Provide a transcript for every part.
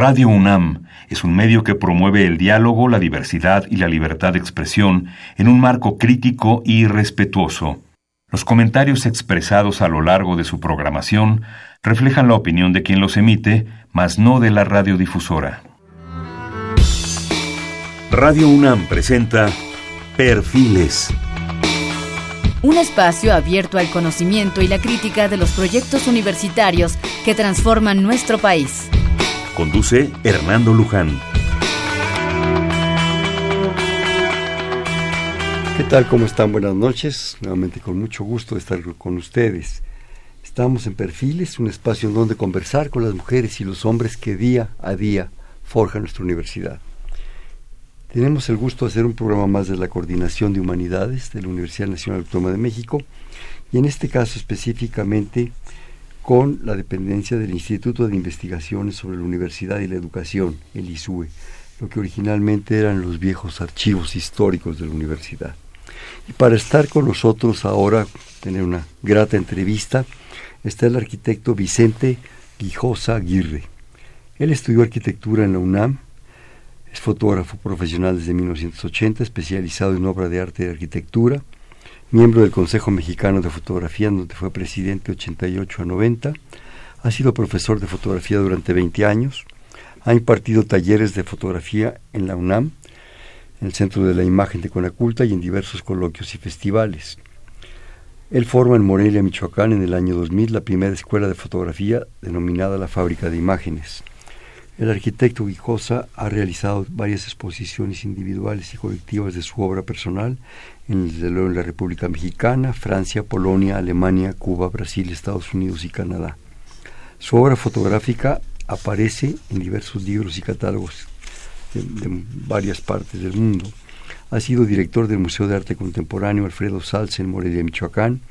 Radio UNAM es un medio que promueve el diálogo, la diversidad y la libertad de expresión en un marco crítico y respetuoso. Los comentarios expresados a lo largo de su programación reflejan la opinión de quien los emite, mas no de la radiodifusora. Radio UNAM presenta Perfiles. Un espacio abierto al conocimiento y la crítica de los proyectos universitarios que transforman nuestro país. Conduce Hernando Luján. ¿Qué tal? ¿Cómo están? Buenas noches. Nuevamente con mucho gusto de estar con ustedes. Estamos en Perfiles, un espacio en donde conversar con las mujeres y los hombres que día a día forjan nuestra universidad. Tenemos el gusto de hacer un programa más de la Coordinación de Humanidades de la Universidad Nacional Autónoma de México y en este caso específicamente con la dependencia del Instituto de Investigaciones sobre la Universidad y la Educación, el ISUE, lo que originalmente eran los viejos archivos históricos de la universidad. Y para estar con nosotros ahora, tener una grata entrevista, está el arquitecto Vicente Guijosa Aguirre. Él estudió arquitectura en la UNAM, es fotógrafo profesional desde 1980, especializado en obra de arte y arquitectura, miembro del Consejo Mexicano de Fotografía, donde fue presidente 88 a 90, ha sido profesor de fotografía durante 20 años, ha impartido talleres de fotografía en la UNAM, en el Centro de la Imagen de Conaculta y en diversos coloquios y festivales. Él forma en Morelia, Michoacán, en el año 2000 la primera escuela de fotografía denominada la Fábrica de Imágenes. El arquitecto Guijosa ha realizado varias exposiciones individuales y colectivas de su obra personal en, la República Mexicana, Francia, Polonia, Alemania, Cuba, Brasil, Estados Unidos y Canadá. Su obra fotográfica aparece en diversos libros y catálogos de, de, varias partes del mundo. Ha sido director del Museo de Arte Contemporáneo Alfredo Salce en Morelia, Michoacán,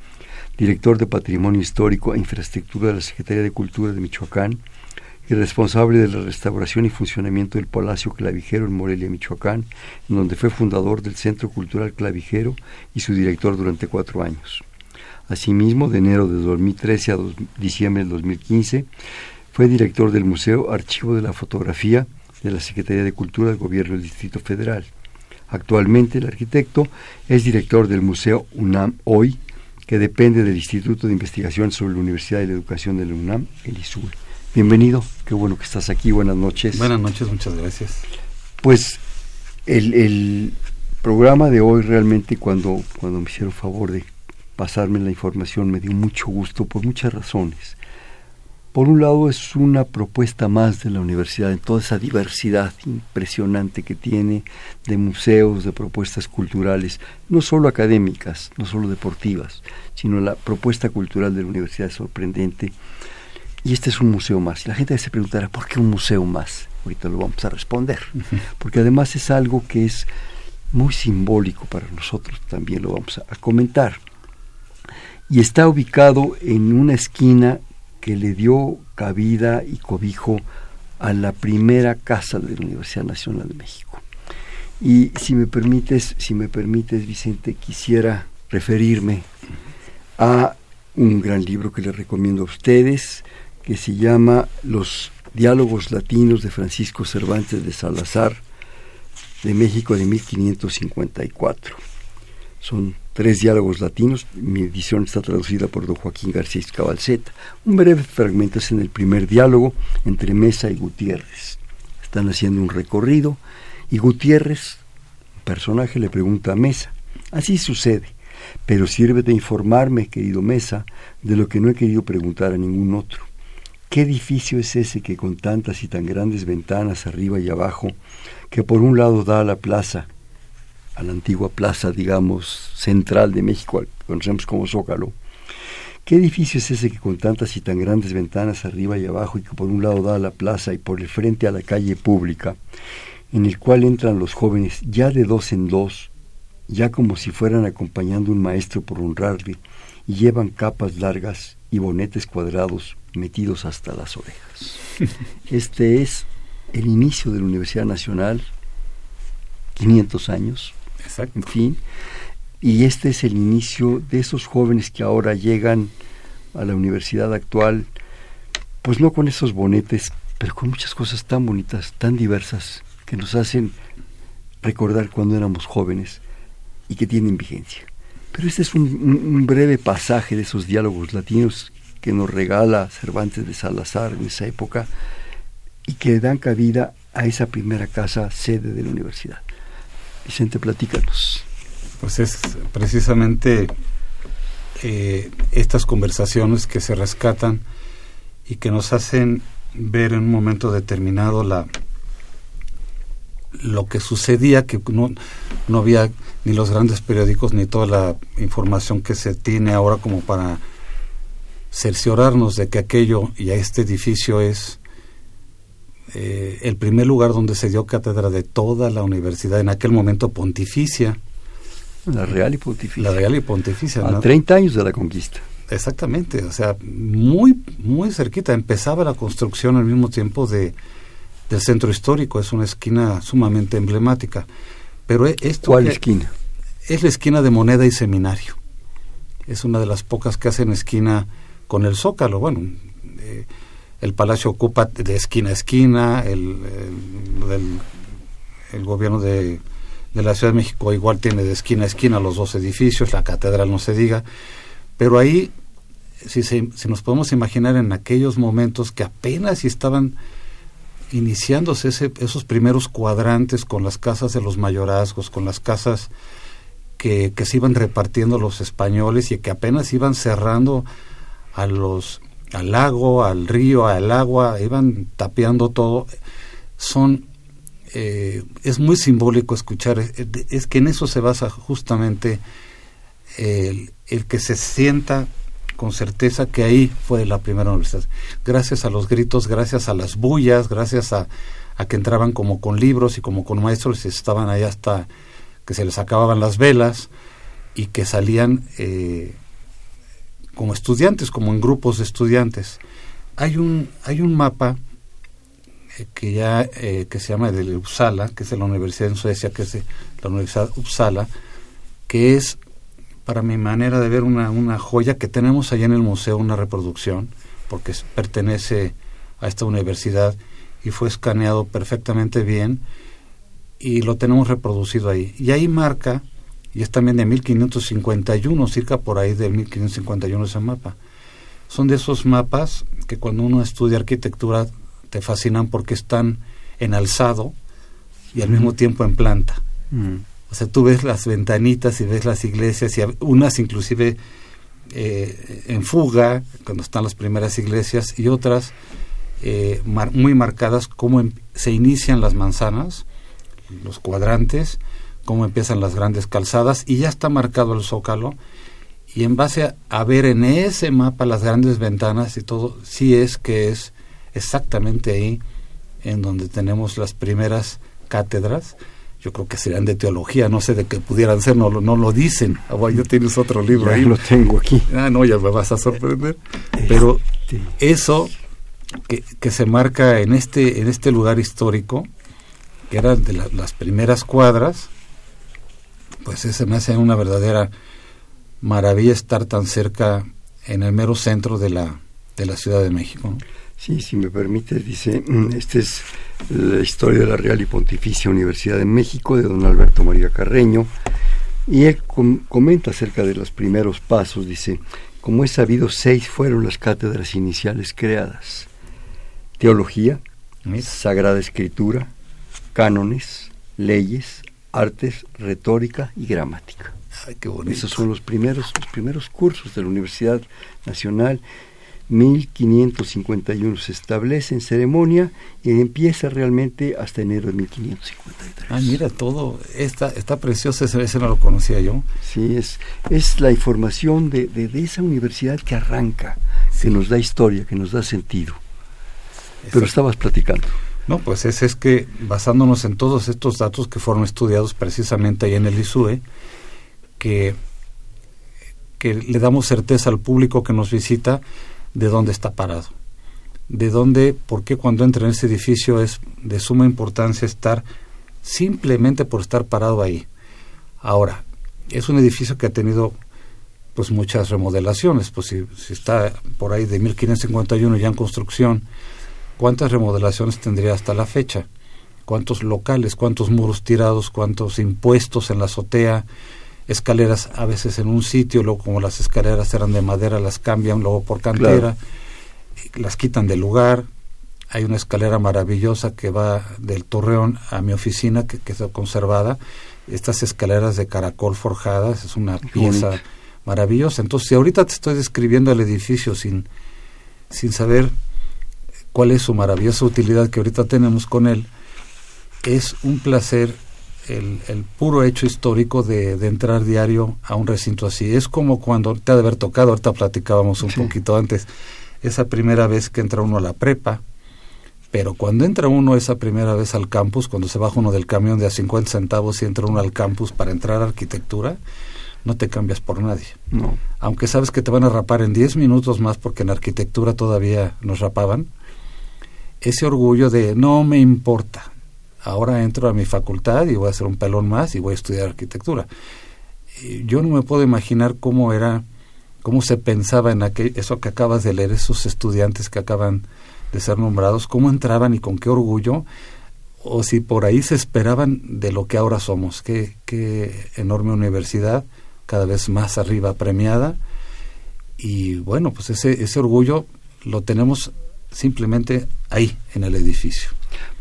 director de Patrimonio Histórico e Infraestructura de la Secretaría de Cultura de Michoacán, y responsable de la restauración y funcionamiento del Palacio Clavijero en Morelia, Michoacán, en donde fue fundador del Centro Cultural Clavijero y su director durante cuatro años. Asimismo, de enero de 2013 a diciembre de 2015, fue director del Museo Archivo de la Fotografía de la Secretaría de Cultura del Gobierno del Distrito Federal. Actualmente el arquitecto es director del Museo UNAM Hoy, que depende del Instituto de Investigación sobre la Universidad y la Educación de UNAM, el ISUE. Bienvenido, qué bueno que estás aquí, buenas noches. Buenas noches, muchas gracias. Pues el, el programa de hoy realmente cuando, cuando me hicieron favor de pasarme la información me dio mucho gusto por muchas razones. Por un lado es una propuesta más de la universidad en toda esa diversidad impresionante que tiene de museos, de propuestas culturales, no solo académicas, no solo deportivas, sino la propuesta cultural de la universidad es sorprendente y este es un museo más. Y la gente se preguntará, ¿por qué un museo más? Ahorita lo vamos a responder. Porque además es algo que es muy simbólico para nosotros, también lo vamos a, comentar. Y está ubicado en una esquina que le dio cabida y cobijo a la primera casa de la Universidad Nacional de México. Y si me permites, si me permites, Vicente, quisiera referirme a un gran libro que les recomiendo a ustedes, que se llama Los Diálogos Latinos de Francisco Cervantes de Salazar, de México de 1554. Son tres diálogos latinos, mi edición está traducida por don Joaquín García Cabalceta. Un breve fragmento es en el primer diálogo entre Mesa y Gutiérrez. Están haciendo un recorrido y Gutiérrez, un personaje, le pregunta a Mesa, así sucede, pero sirve de informarme, querido Mesa, de lo que no he querido preguntar a ningún otro. ¿Qué edificio es ese que con tantas y tan grandes ventanas arriba y abajo, que por un lado da a la plaza, a la antigua plaza, digamos, central de México, conocemos como Zócalo? ¿Qué edificio es ese que con tantas y tan grandes ventanas arriba y abajo y que por un lado da a la plaza y por el frente a la calle pública, en el cual entran los jóvenes ya de dos en dos, ya como si fueran acompañando un maestro por honrarle, y llevan capas largas y bonetes cuadrados metidos hasta las orejas. Este es el inicio de la Universidad Nacional, 500 años, Exacto. en fin, y este es el inicio de esos jóvenes que ahora llegan a la universidad actual, pues no con esos bonetes pero con muchas cosas tan bonitas, tan diversas, que nos hacen recordar cuando éramos jóvenes y que tienen vigencia. Pero este es un, breve pasaje de esos diálogos latinos que nos regala Cervantes de Salazar en esa época y que dan cabida a esa primera casa sede de la universidad. Vicente, platícanos. Pues es precisamente eh, estas conversaciones que se rescatan y que nos hacen ver en un momento determinado la lo que sucedía, que no, no había ni los grandes periódicos ni toda la información que se tiene ahora como para cerciorarnos de que aquello y a este edificio es eh, el primer lugar donde se dio cátedra de toda la universidad, en aquel momento pontificia. La Real y Pontificia. La Real y Pontificia. A 30 años de la conquista. Exactamente, o sea, muy, muy cerquita. Empezaba la construcción al mismo tiempo de, del centro histórico, es una esquina sumamente emblemática. Pero e, esto ¿Cuál esquina? Es la esquina de Moneda y Seminario. Es una de las pocas que hacen esquina con el Zócalo. Bueno, eh, el palacio ocupa de esquina a esquina, el, el, gobierno de, de, la Ciudad de México igual tiene de esquina a esquina los dos edificios, la catedral no se diga, pero ahí, si, si nos podemos imaginar en aquellos momentos que apenas estaban iniciándose ese, esos primeros cuadrantes con las casas de los mayorazgos, con las casas que, que se iban repartiendo los españoles y que apenas iban cerrando a los al lago, al río, al agua, iban tapeando todo, son eh, es muy simbólico escuchar, es, que en eso se basa justamente el, el, que se sienta con certeza que ahí fue la primera universidad. Gracias a los gritos, gracias a las bullas, gracias a, a que entraban como con libros y como con maestros y estaban ahí hasta que se les acababan las velas y que salían eh, como estudiantes, como en grupos de estudiantes. Hay un, hay un mapa eh, que ya eh, que se llama de Uppsala, que es de la Universidad en Suecia, que es de la Universidad Uppsala, que es para mi manera de ver una, una joya que tenemos allá en el museo, una reproducción, porque pertenece a esta universidad y fue escaneado perfectamente bien y lo tenemos reproducido ahí. Y ahí marca y es también de 1551, cerca por ahí de 1551 ese mapa. Son de esos mapas que cuando uno estudia arquitectura te fascinan porque están en alzado y al mismo tiempo en planta. Mm. O sea, tú ves las ventanitas y ves las iglesias y unas inclusive eh, en fuga, cuando están las primeras iglesias, y otras eh, muy marcadas como em, se inician las manzanas, los cuadrantes, cómo empiezan las grandes calzadas y ya está marcado el zócalo y en base a, ver en ese mapa las grandes ventanas y todo, sí es que es exactamente ahí en donde tenemos las primeras cátedras. Yo creo que serían de teología, no sé de qué pudieran ser, no, no lo dicen. Ah, ya tienes otro libro ahí. lo tengo aquí. Ah, no, ya me vas a sorprender. Pero este. eso que, que, se marca en este, en este lugar histórico, que eran de las primeras cuadras, pues ese me hace una verdadera maravilla estar tan cerca en el mero centro de la, de la Ciudad de México. Sí, si me permite, dice, mm, esta es la historia de la Real y Pontificia Universidad de México de don Alberto María Carreño, y él comenta acerca de los primeros pasos, dice, como es sabido, seis fueron las cátedras iniciales creadas. Teología, Sagrada Escritura, cánones, leyes, artes, retórica y gramática. Ay, qué bonito. Esos son los primeros, los primeros cursos de la Universidad Nacional. 1551 se establece en ceremonia y empieza realmente hasta enero de 1553. Ah, mira, todo está, está precioso, ese, no lo conocía yo. Sí, es, es la información de, de, esa universidad que arranca, que nos da historia, que nos da sentido. Pero estabas platicando. No, pues es, es que basándonos en todos estos datos que fueron estudiados precisamente ahí en el ISUE, que, que le damos certeza al público que nos visita de dónde está parado. De dónde, por qué cuando entra en ese edificio es de suma importancia estar simplemente por estar parado ahí. Ahora, es un edificio que ha tenido pues muchas remodelaciones, pues si, está por ahí de 1551 ya en construcción, ¿cuántas remodelaciones tendría hasta la fecha? ¿Cuántos locales, cuántos muros tirados, cuántos impuestos en la azotea? escaleras a veces en un sitio, luego como las escaleras eran de madera, las cambian luego por cantera, las quitan del lugar. Hay una escalera maravillosa que va del torreón a mi oficina que quedó conservada. Estas escaleras de caracol forjadas, es una pieza maravillosa. Entonces, si ahorita te estoy describiendo el edificio sin, sin saber cuál es su maravillosa utilidad que ahorita tenemos con él, es un placer el, el puro hecho histórico de, de, entrar diario a un recinto así. Es como cuando te ha de haber tocado, ahorita platicábamos un poquito antes, esa primera vez que entra uno a la prepa, pero cuando entra uno esa primera vez al campus, cuando se baja uno del camión de a 50 centavos y entra uno al campus para entrar a arquitectura, no te cambias por nadie. No. Aunque sabes que te van a rapar en 10 minutos más porque en arquitectura todavía nos rapaban, ese orgullo de no me importa, ahora entro a mi facultad y voy a hacer un pelón más y voy a estudiar arquitectura. yo no me puedo imaginar cómo era, cómo se pensaba en aquel, eso que acabas de leer, esos estudiantes que acaban de ser nombrados, cómo entraban y con qué orgullo, o si por ahí se esperaban de lo que ahora somos. Qué, qué enorme universidad, cada vez más arriba premiada. Y bueno, pues ese, ese orgullo lo tenemos simplemente ahí, en el edificio.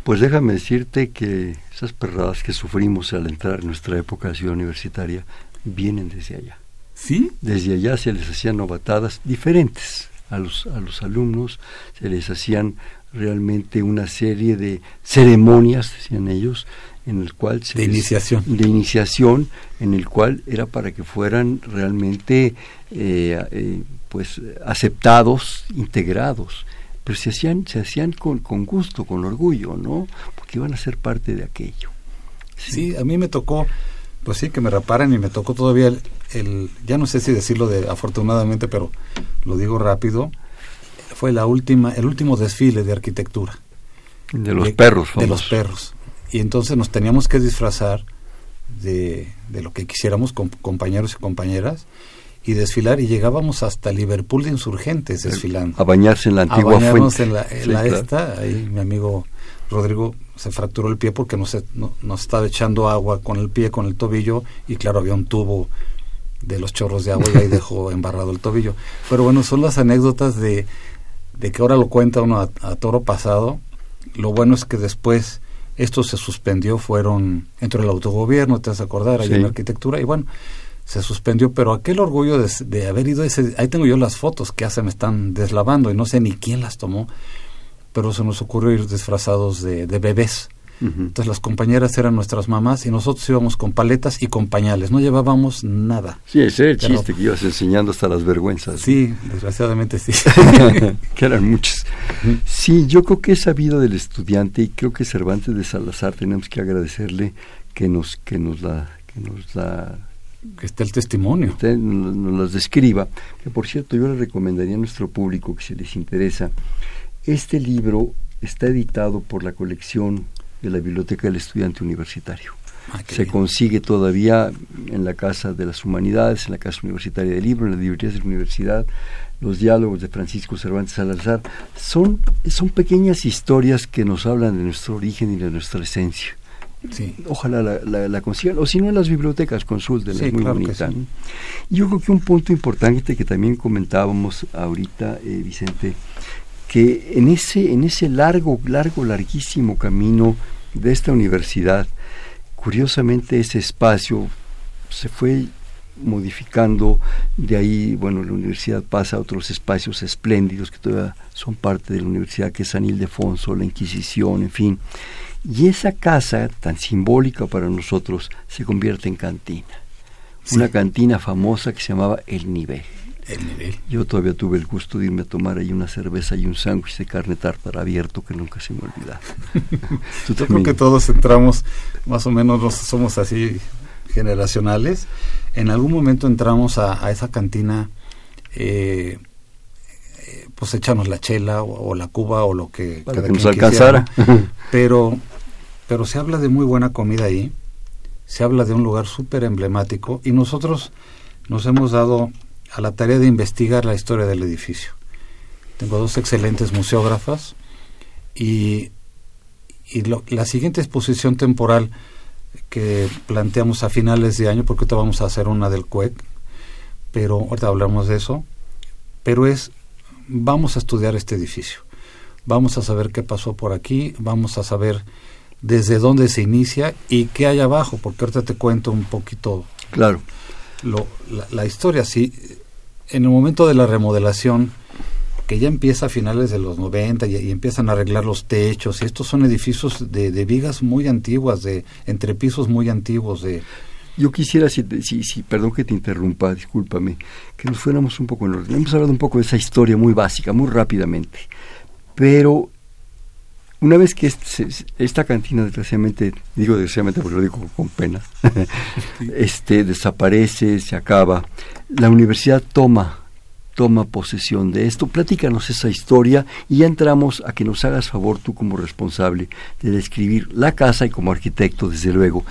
Pues déjame decirte que esas perradas que sufrimos al entrar en nuestra época de ciudad universitaria vienen desde allá. ¿Sí? Desde allá se les hacían novatadas diferentes a los, a los alumnos, se les hacían realmente una serie de ceremonias, decían ellos, en el cual se de iniciación de iniciación en el cual era para que fueran realmente eh, eh, pues aceptados integrados pero se hacían, se hacían con, con gusto, con orgullo, ¿no? Porque iban a ser parte de aquello. Sí, a mí me tocó, pues sí, que me raparan y me tocó todavía el, el, ya no sé si decirlo de afortunadamente, pero lo digo rápido, fue la última, el último desfile de arquitectura. De los perros. De los perros. Y entonces nos teníamos que disfrazar de, de lo que quisiéramos, con compañeros y compañeras, y desfilar y llegábamos hasta Liverpool de insurgentes desfilando. A bañarse en la antigua a bañarnos fuente. en la, en Sí, la claro. esta, ahí mi amigo Rodrigo se fracturó el pie porque nos, no, nos estaba echando agua con el pie, con el tobillo, y claro, había un tubo de los chorros de agua y ahí dejó embarrado el tobillo. Pero bueno, son las anécdotas de, de que ahora lo cuenta uno a, a toro pasado. Lo bueno es que después esto se suspendió, fueron, entró el autogobierno, te vas a acordar, Sí. en la arquitectura, y bueno, se suspendió, pero aquel orgullo de, de haber ido ese, ahí tengo yo las fotos que ya se me están deslavando y no sé ni quién las tomó, pero se nos ocurrió ir disfrazados de, de bebés. Entonces las compañeras eran nuestras mamás y nosotros íbamos con paletas y con pañales, no llevábamos nada. Sí, ese es el Pero- chiste que ibas enseñando hasta las vergüenzas. Sí, desgraciadamente sí. que eran muchos. Sí, yo creo que esa vida del estudiante y creo que Cervantes de Salazar tenemos que agradecerle que nos que nos la que nos la que está el testimonio. usted nos, nos las describa. Que por cierto, yo le recomendaría a nuestro público que si les interesa, este libro está editado por la colección de la Biblioteca del Estudiante Universitario. Ah, Se bien. consigue todavía en la Casa de las Humanidades, en la Casa Universitaria del Libro, en las librerías de la universidad, los diálogos de Francisco Cervantes Salazar. Son, son pequeñas historias que nos hablan de nuestro origen y de nuestra esencia. Sí. Ojalá la, la, la consigan, o si no en las bibliotecas, consúltenla, Sí, es muy claro bonita. sí. Yo creo que un punto importante que también comentábamos ahorita, eh, Vicente, que en ese, en ese largo, largo, larguísimo camino de esta universidad, curiosamente ese espacio se fue modificando, de ahí, bueno, la universidad pasa a otros espacios espléndidos que todavía son parte de la universidad, que es San Ildefonso, la Inquisición, en fin. Y esa casa, tan simbólica para nosotros, se convierte en cantina. Sí. Una cantina famosa que se llamaba El Nivel. El nivel. Yo todavía tuve el gusto de irme a tomar ahí una cerveza y un sándwich de carne tártara abierto que nunca se me olvida. Yo creo que todos entramos, más o menos nos somos así generacionales. En algún momento entramos a, a esa cantina, eh, eh, pues echamos la chela o, o la cuba o lo que Para cada que nos quien alcanzara. Pero, pero se habla de muy buena comida ahí, se habla de un lugar súper emblemático y nosotros nos hemos dado a la tarea de investigar la historia del edificio. Tengo dos excelentes museógrafas Y, y la siguiente exposición temporal que planteamos a finales de año, porque ahorita vamos a hacer una del CUEC, pero ahorita hablamos de eso, pero es, vamos a estudiar este edificio, vamos a saber qué pasó por aquí, vamos a saber desde dónde se inicia y qué hay abajo, porque ahorita te cuento un poquito claro. Lo, la, historia. Sí, en el momento de la remodelación, que ya empieza a finales de los 90 y, empiezan a arreglar los techos, y estos son edificios de, de vigas muy antiguas, de entrepisos muy antiguos, de... Yo quisiera, si, si, perdón que te interrumpa, discúlpame, que nos fuéramos un poco en orden. Hemos hablado un poco de esa historia muy básica, muy rápidamente, pero una vez que esta cantina, desgraciadamente, digo desgraciadamente porque lo digo con pena, este, desaparece, se acaba, la universidad toma toma posesión de esto. Platícanos esa historia y ya entramos a que nos hagas favor tú como responsable de describir la casa y como arquitecto, desde luego,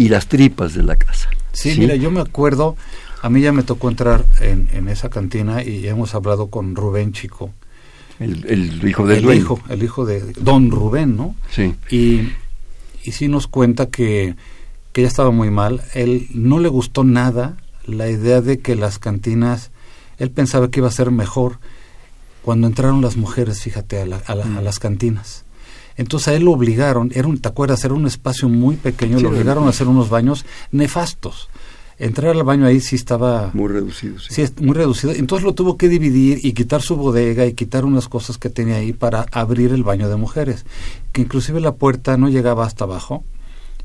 y las tripas de la casa. Sí, mira, yo me acuerdo, a mí ya me tocó entrar en, en esa cantina y hemos hablado con Rubén Chico, el, hijo del el hijo, el hijo de Don Rubén, ¿no? Sí. Y, y sí nos cuenta que, que ella estaba muy mal. Él no le gustó nada la idea de que las cantinas, él pensaba que iba a ser mejor cuando entraron las mujeres, fíjate, a, a, mm. las cantinas. Entonces a él lo obligaron, era un, ¿te acuerdas? Era un espacio muy pequeño, lo obligaron a hacer unos baños nefastos entrar al baño ahí sí estaba... Muy reducido, sí. Sí, muy reducido. Entonces lo tuvo que dividir y quitar su bodega y quitar unas cosas que tenía ahí para abrir el baño de mujeres, que inclusive la puerta no llegaba hasta abajo.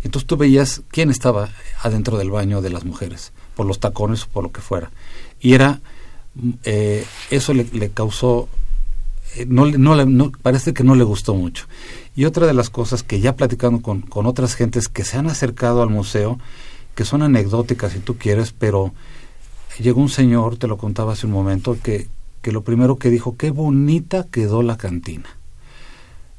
Entonces tú veías quién estaba adentro del baño de las mujeres, por los tacones o por lo que fuera. Y era... Eh, eso le, causó... Eh, no, no, parece que no le gustó mucho. Y otra de las cosas que ya platicando con, con otras gentes que se han acercado al museo, que son anecdóticas si tú quieres, pero llegó un señor, te lo contaba hace un momento, que, que lo primero que dijo, qué bonita quedó la cantina.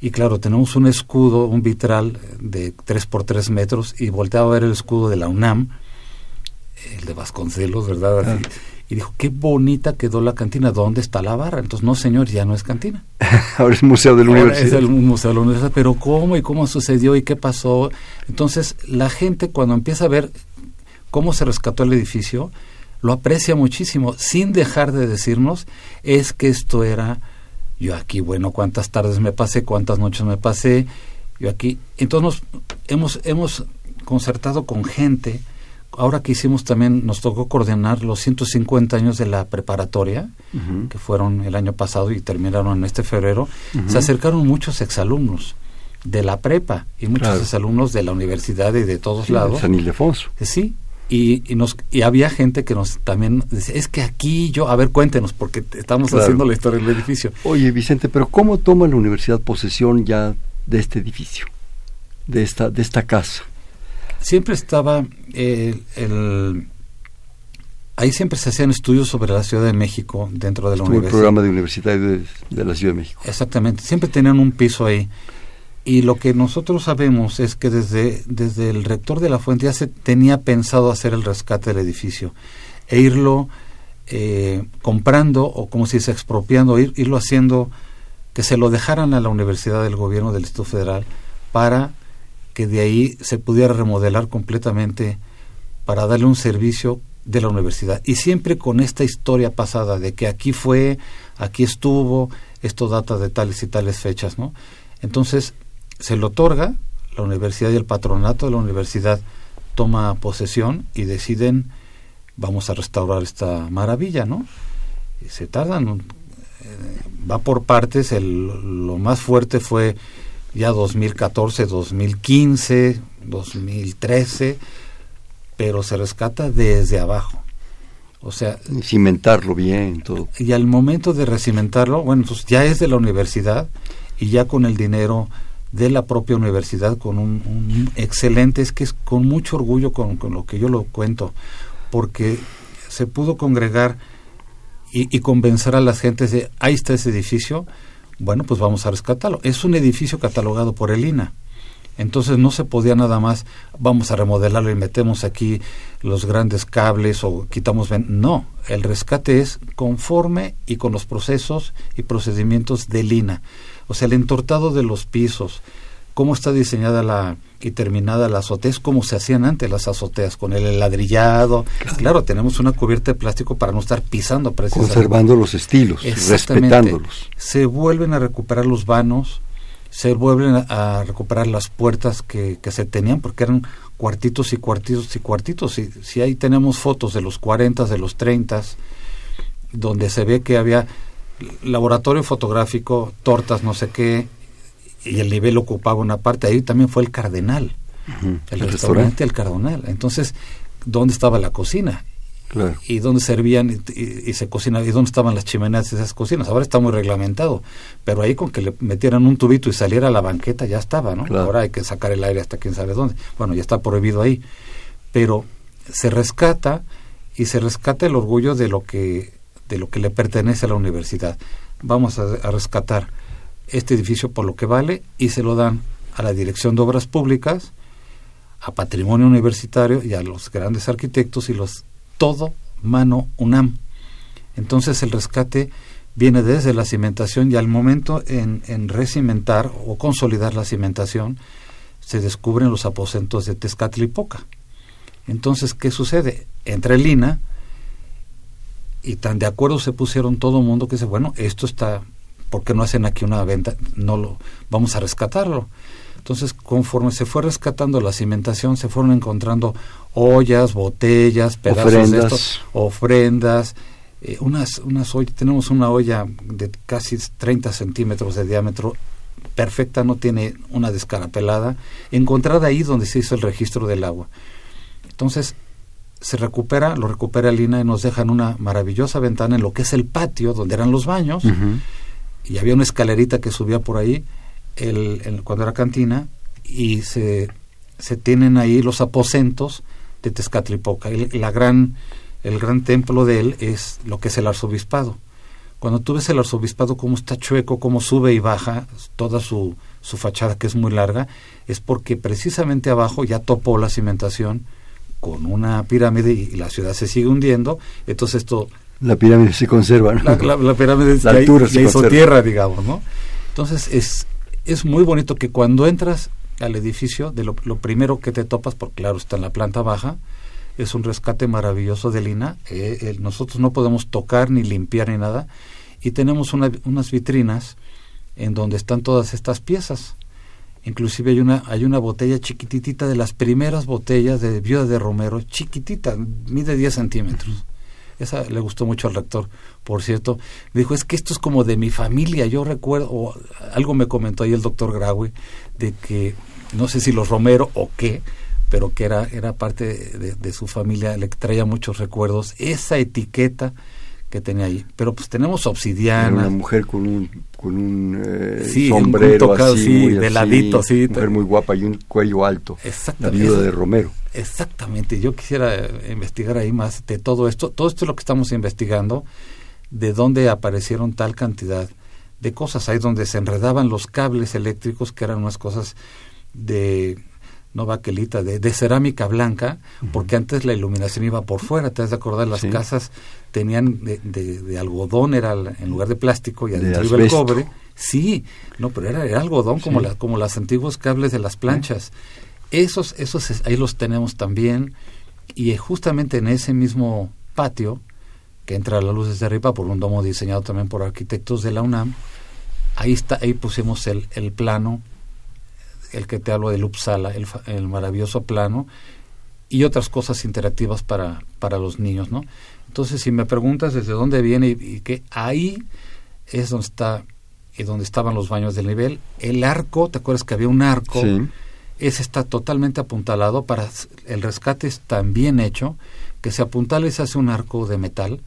Y claro, tenemos un escudo, un vitral de 3 por 3 metros y volteaba a ver el escudo de la UNAM, el de Vasconcelos, ¿verdad? Ah. Y dijo, qué bonita quedó la cantina, ¿dónde está la barra? Entonces, no señor, ya no es cantina. Ahora es Museo de la Universidad. Es el Museo de la Universidad, pero ¿cómo y cómo sucedió y qué pasó? Entonces, la gente cuando empieza a ver cómo se rescató el edificio, lo aprecia muchísimo, sin dejar de decirnos, es que esto era, yo aquí, bueno, cuántas tardes me pasé, cuántas noches me pasé, yo aquí. Entonces hemos, hemos concertado con gente, ahora que hicimos también, nos tocó coordinar los 150 años de la preparatoria, que fueron el año pasado y terminaron en este febrero, se acercaron muchos exalumnos de la prepa y muchos exalumnos de la universidad y de todos lados. San Ildefonso. Sí, y, nos y había gente que nos también decía, es que aquí yo, a ver, cuéntenos, porque estamos haciendo la historia del edificio. Oye, Vicente, pero ¿cómo toma la universidad posesión ya de este edificio, de esta, de esta casa? Siempre estaba eh, el, ahí siempre se hacían estudios sobre la Ciudad de México dentro de la universidad. el programa de universidad de, de la Ciudad de México. Exactamente, siempre tenían un piso ahí. Y lo que nosotros sabemos es que desde, desde el rector de la fuente ya se tenía pensado hacer el rescate del edificio e irlo eh, comprando o como si se expropiando, ir, irlo haciendo, que se lo dejaran a la universidad del gobierno del Instituto Federal para que de ahí se pudiera remodelar completamente para darle un servicio de la universidad. Y siempre con esta historia pasada de que aquí fue, aquí estuvo, esto data de tales y tales fechas, ¿no? Entonces, se lo otorga, la universidad y el patronato de la universidad toma posesión y deciden vamos a restaurar esta maravilla, ¿no? Se tardan, eh, va por partes, el, lo más fuerte fue ya 2014, 2015, 2013, pero se rescata desde abajo. O sea, cimentarlo bien, todo. Y al momento de recimentarlo, bueno, entonces ya es de la universidad y ya con el dinero de la propia universidad con un, excelente, es que es con mucho orgullo con, lo que yo lo cuento, porque se pudo congregar y, convencer a las gentes de, ahí está ese edificio, bueno, pues vamos a rescatarlo. Es un edificio catalogado por el INA Entonces no se podía nada más, vamos a remodelarlo y metemos aquí los grandes cables o quitamos... No, el rescate es conforme y con los procesos y procedimientos de Lina. O sea, el entortado de los pisos, cómo está diseñada la y terminada la azotea, es como se hacían antes las azoteas, con el ladrillado. Claro, tenemos una cubierta de plástico para no estar pisando precisamente. Conservando los estilos, respetándolos. Se vuelven a recuperar los vanos, se vuelven a, recuperar las puertas que, que, se tenían porque eran cuartitos y cuartitos y cuartitos. Y, si ahí tenemos fotos de los 40, de los 30, donde se ve que había laboratorio fotográfico, tortas, no sé qué, y el nivel ocupaba una parte. Ahí también fue el Cardenal, el, restaurante El Cardenal. Entonces, ¿dónde estaba la cocina? y dónde servían y, se cocinaba y dónde estaban las chimeneas de esas cocinas. Ahora está muy reglamentado, pero ahí con que le metieran un tubito y saliera a la banqueta ya estaba, ¿no? Ahora hay que sacar el aire hasta quién sabe dónde. Bueno, ya está prohibido ahí, pero se rescata y se rescata el orgullo de lo que de lo que le pertenece a la universidad. Vamos a, a rescatar este edificio por lo que vale y se lo dan a la Dirección de Obras Públicas, a Patrimonio Universitario y a los grandes arquitectos y los todo mano UNAM. Entonces el rescate viene desde la cimentación y al momento en, en recimentar o consolidar la cimentación se descubren los aposentos de Tezcatlipoca. Entonces, ¿qué sucede? Entra el INA y tan de acuerdo se pusieron todo el mundo que dice, bueno, esto está, ¿por qué no hacen aquí una venta? No lo, vamos a rescatarlo. Entonces, conforme se fue rescatando la cimentación, se fueron encontrando ollas, botellas, pedazos ofrendas. de estos, ofrendas, eh, unas, unas ollas, tenemos una olla de casi 30 centímetros de diámetro, perfecta, no tiene una descarapelada, encontrada ahí donde se hizo el registro del agua. Entonces, se recupera, lo recupera Lina y nos dejan una maravillosa ventana en lo que es el patio, donde eran los baños, y había una escalerita que subía por ahí, cuando era cantina y se, se tienen ahí los aposentos de Tezcatlipoca. El, la gran, el gran templo de él es lo que es el arzobispado. Cuando tú ves el arzobispado cómo está chueco, cómo sube y baja toda su, su fachada que es muy larga, es porque precisamente abajo ya topó la cimentación con una pirámide y, la ciudad se sigue hundiendo. Entonces esto... La pirámide se conserva, La, pirámide la altura se hizo tierra, digamos, ¿no? Entonces es, es muy bonito que cuando entras al edificio, de lo, primero que te topas, porque claro, está en la planta baja, es un rescate maravilloso de Lina. Eh, nosotros no podemos tocar ni limpiar ni nada. Y tenemos unas vitrinas en donde están todas estas piezas. Inclusive hay una, hay una botella chiquititita de las primeras botellas de viuda de Romero, chiquitita, mide 10 centímetros. Esa le gustó mucho al rector, por cierto. Dijo, es que esto es como de mi familia. Yo recuerdo, o algo me comentó ahí el doctor Graue, de que, no sé si los Romero o qué, pero que era, era parte de, su familia, le traía muchos recuerdos. Esa etiqueta que tenía ahí. Pero pues tenemos obsidiana. una mujer con un, con un eh, sombrero así, de ladito, sí. Mujer muy guapa y un cuello alto. Exactamente. La viuda de Romero. Exactamente. Yo quisiera investigar ahí más de todo esto. Todo esto es lo que estamos investigando, de dónde aparecieron tal cantidad de cosas. Ahí donde se enredaban los cables eléctricos, que eran unas cosas de no baquelita, de, de cerámica blanca, porque antes la iluminación iba por fuera, te has de acordar, las casas tenían de, de, algodón, era en lugar de plástico, y adentro iba el cobre. Sí, no, pero era, algodón como, la, como los antiguos cables de las planchas. Esos, esos ahí los tenemos también, y justamente en ese mismo patio, que entra la luz desde arriba por un domo diseñado también por arquitectos de la UNAM, ahí está, ahí pusimos el, el plano el que te hablo del Uppsala, el, el maravilloso plano, y otras cosas interactivas para, para los niños, ¿no? Entonces, si me preguntas desde dónde viene y, que ahí es donde está y donde estaban los baños del nivel, el arco, ¿te acuerdas que había un arco? Ese está totalmente apuntalado para el rescate es tan bien hecho que se apuntala y se hace un arco de metal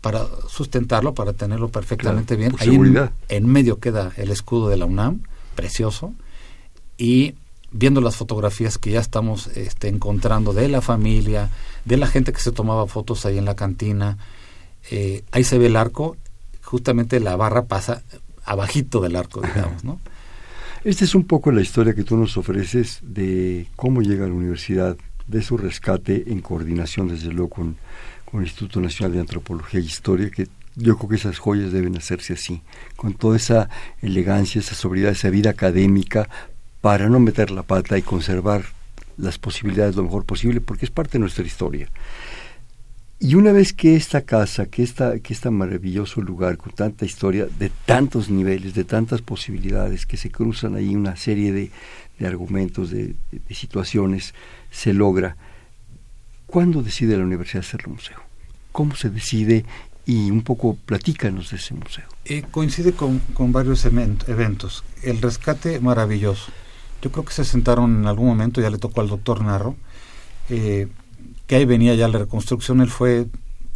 para sustentarlo, para tenerlo perfectamente bien. Ahí en, en, medio queda el escudo de la UNAM, precioso y viendo las fotografías que ya estamos este, encontrando de la familia, de la gente que se tomaba fotos ahí en la cantina, eh, ahí se ve el arco, justamente la barra pasa abajito del arco, digamos, ¿no? Esta es un poco la historia que tú nos ofreces de cómo llega a la universidad, de su rescate en coordinación, desde luego, con, con el Instituto Nacional de Antropología e Historia, que yo creo que esas joyas deben hacerse así, con toda esa elegancia, esa sobriedad, esa vida académica, para no meter la pata y conservar las posibilidades lo mejor posible, porque es parte de nuestra historia. Y una vez que esta casa, que, que este maravilloso lugar con tanta historia, de tantos niveles, de tantas posibilidades, que se cruzan ahí una serie de, argumentos, de, situaciones, se logra, ¿cuándo decide la universidad hacerlo museo? ¿Cómo se decide? Y un poco platícanos de ese museo. Eh, coincide con, varios eventos. El rescate maravilloso. Yo creo que se sentaron en algún momento, ya le tocó al doctor Narro, eh, que ahí venía ya la reconstrucción, él fue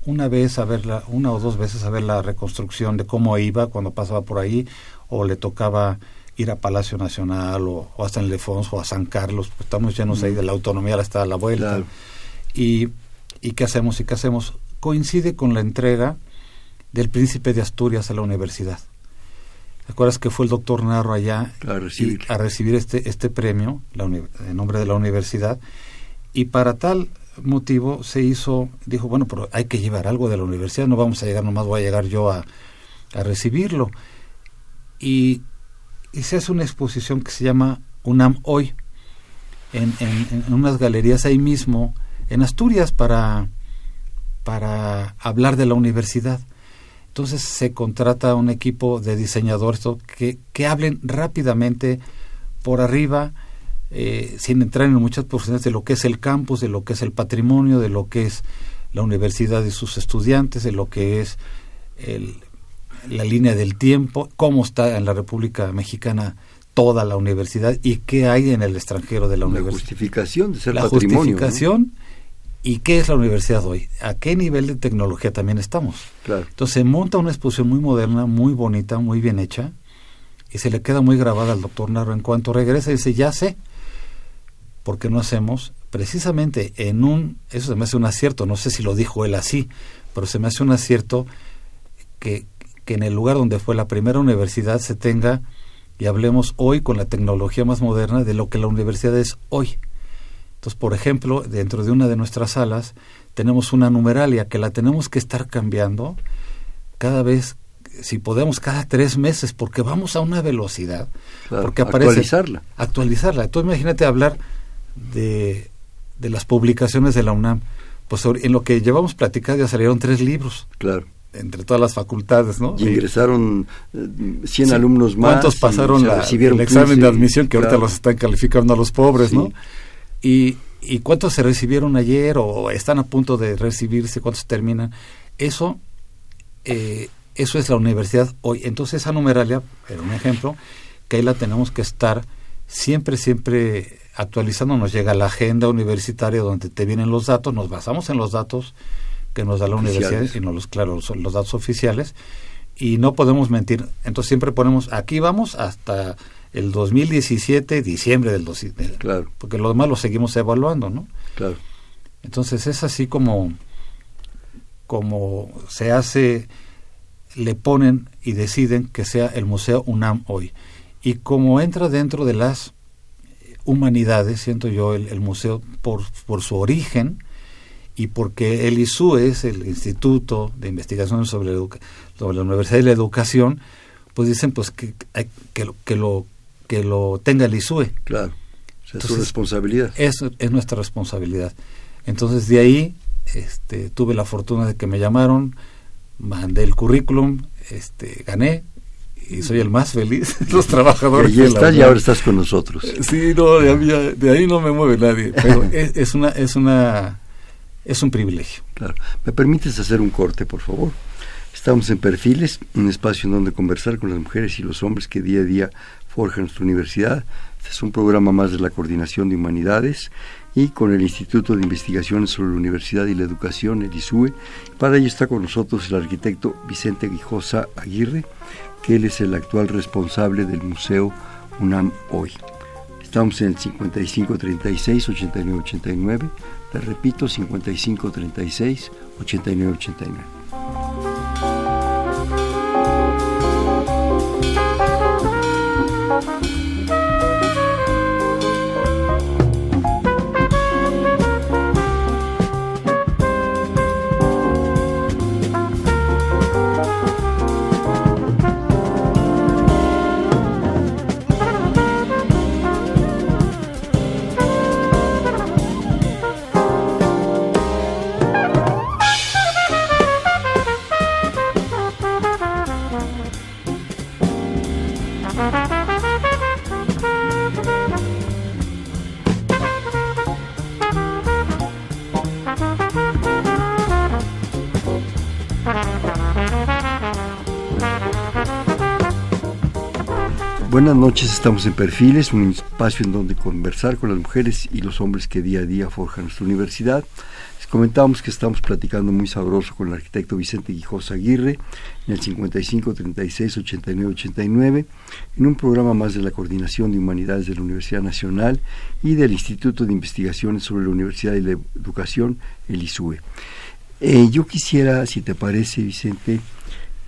una vez a verla, una o dos veces a ver la reconstrucción de cómo iba cuando pasaba por ahí, o le tocaba ir a Palacio Nacional o, hasta en Lefonso o a San Carlos, pues estamos llenos ahí de la autonomía hasta a la vuelta. Y, y qué hacemos y qué hacemos. Coincide con la entrega del príncipe de Asturias a la universidad. ¿Te acuerdas que fue el doctor Narro allá a recibir, a recibir este, este premio en nombre de la universidad? Y para tal motivo se hizo, dijo, bueno, pero hay que llevar algo de la universidad, no vamos a llegar, nomás voy a llegar yo a, a recibirlo. Y, y, se hace una exposición que se llama UNAM Hoy, en, en, unas galerías ahí mismo, en Asturias, para, para hablar de la universidad. Entonces se contrata un equipo de diseñadores que, que hablen rápidamente por arriba eh, sin entrar en muchas porciones de lo que es el campus, de lo que es el patrimonio, de lo que es la universidad y sus estudiantes, de lo que es la línea del tiempo, cómo está en la República Mexicana toda la universidad y qué hay en el extranjero de la, universidad. La justificación de ser la justificación y qué es la universidad hoy, a qué nivel de tecnología también estamos. Entonces se monta una exposición muy moderna, muy bonita, muy bien hecha y se le queda muy grabada al doctor Narro en cuanto regresa y dice, ya sé, ¿por qué no hacemos precisamente en un, eso se me hace un acierto, no sé si lo dijo él así, pero se me hace un acierto que, que en el lugar donde fue la primera universidad se tenga y hablemos hoy con la tecnología más moderna de lo que la universidad es hoy. Entonces, por ejemplo, dentro de una de nuestras salas tenemos una numeralia que la tenemos que estar cambiando cada vez, si podemos, cada tres meses, porque vamos a una velocidad. porque aparece, actualizarla. Actualizarla. Entonces, imagínate hablar de, de las publicaciones de la UNAM, pues en lo que llevamos platicando ya salieron tres libros. Claro. Entre todas las facultades, ¿no? Y ingresaron 100 eh, alumnos más. ¿Cuántos pasaron la, el examen de admisión que ahorita los están calificando a los pobres, ¿no? Y, y cuántos se recibieron ayer o están a punto de recibirse, cuántos terminan. Eso, eh, eso es la universidad hoy. Entonces esa numeralia, era un ejemplo, que ahí la tenemos que estar siempre, siempre actualizando, nos llega la agenda universitaria donde te vienen los datos, nos basamos en los datos que nos da la universidad y no los, claro, son los datos oficiales y no podemos mentir. Entonces siempre ponemos, aquí vamos hasta el 2017, diciembre del 2017. Claro. Porque lo demás lo seguimos evaluando, ¿no? Claro. Entonces es así como, como se hace, le ponen y deciden que sea el Museo UNAM hoy. Y como entra dentro de las humanidades, siento yo, el, museo por, por, su origen y porque el ISU es el Instituto de Investigación sobre, sobre la Universidad y la Educación, pues dicen pues que, que, lo, que, lo, que lo tenga el ISUE. Claro, es su responsabilidad. Es, es nuestra responsabilidad. Entonces de ahí este, tuve la fortuna de que me llamaron, mandé el currículum, este, gané, y soy el más feliz de los trabajadores. Y estás y ahora estás con nosotros. Sí, no, de, ahí no me mueve nadie, pero es, una, es una, es un privilegio. Claro. ¿Me permites hacer un corte, por favor? Estamos en Perfiles, un espacio en donde conversar con las mujeres y los hombres que día a día forjan nuestra universidad. Este es un programa más de la Coordinación de Humanidades y con el Instituto de Investigaciones sobre la Universidad y la Educación, el ISUE. Para ello está con nosotros el arquitecto Vicente Guijosa Aguirre, que él es el actual responsable del Museo UNAM hoy. Estamos en el 5536-8989, le repito, 5536-8989. Buenas noches, estamos en Perfiles, un espacio en donde conversar con las mujeres y los hombres que día a día forjan nuestra universidad. Les comentábamos que estamos platicando muy sabroso con el arquitecto Vicente Guijosa Aguirre en el 55 36 89 89 en un programa más de la Coordinación de Humanidades de la Universidad Nacional y del Instituto de Investigaciones sobre la Universidad y la Educación, el ISUE. Eh, yo quisiera, si te parece, Vicente,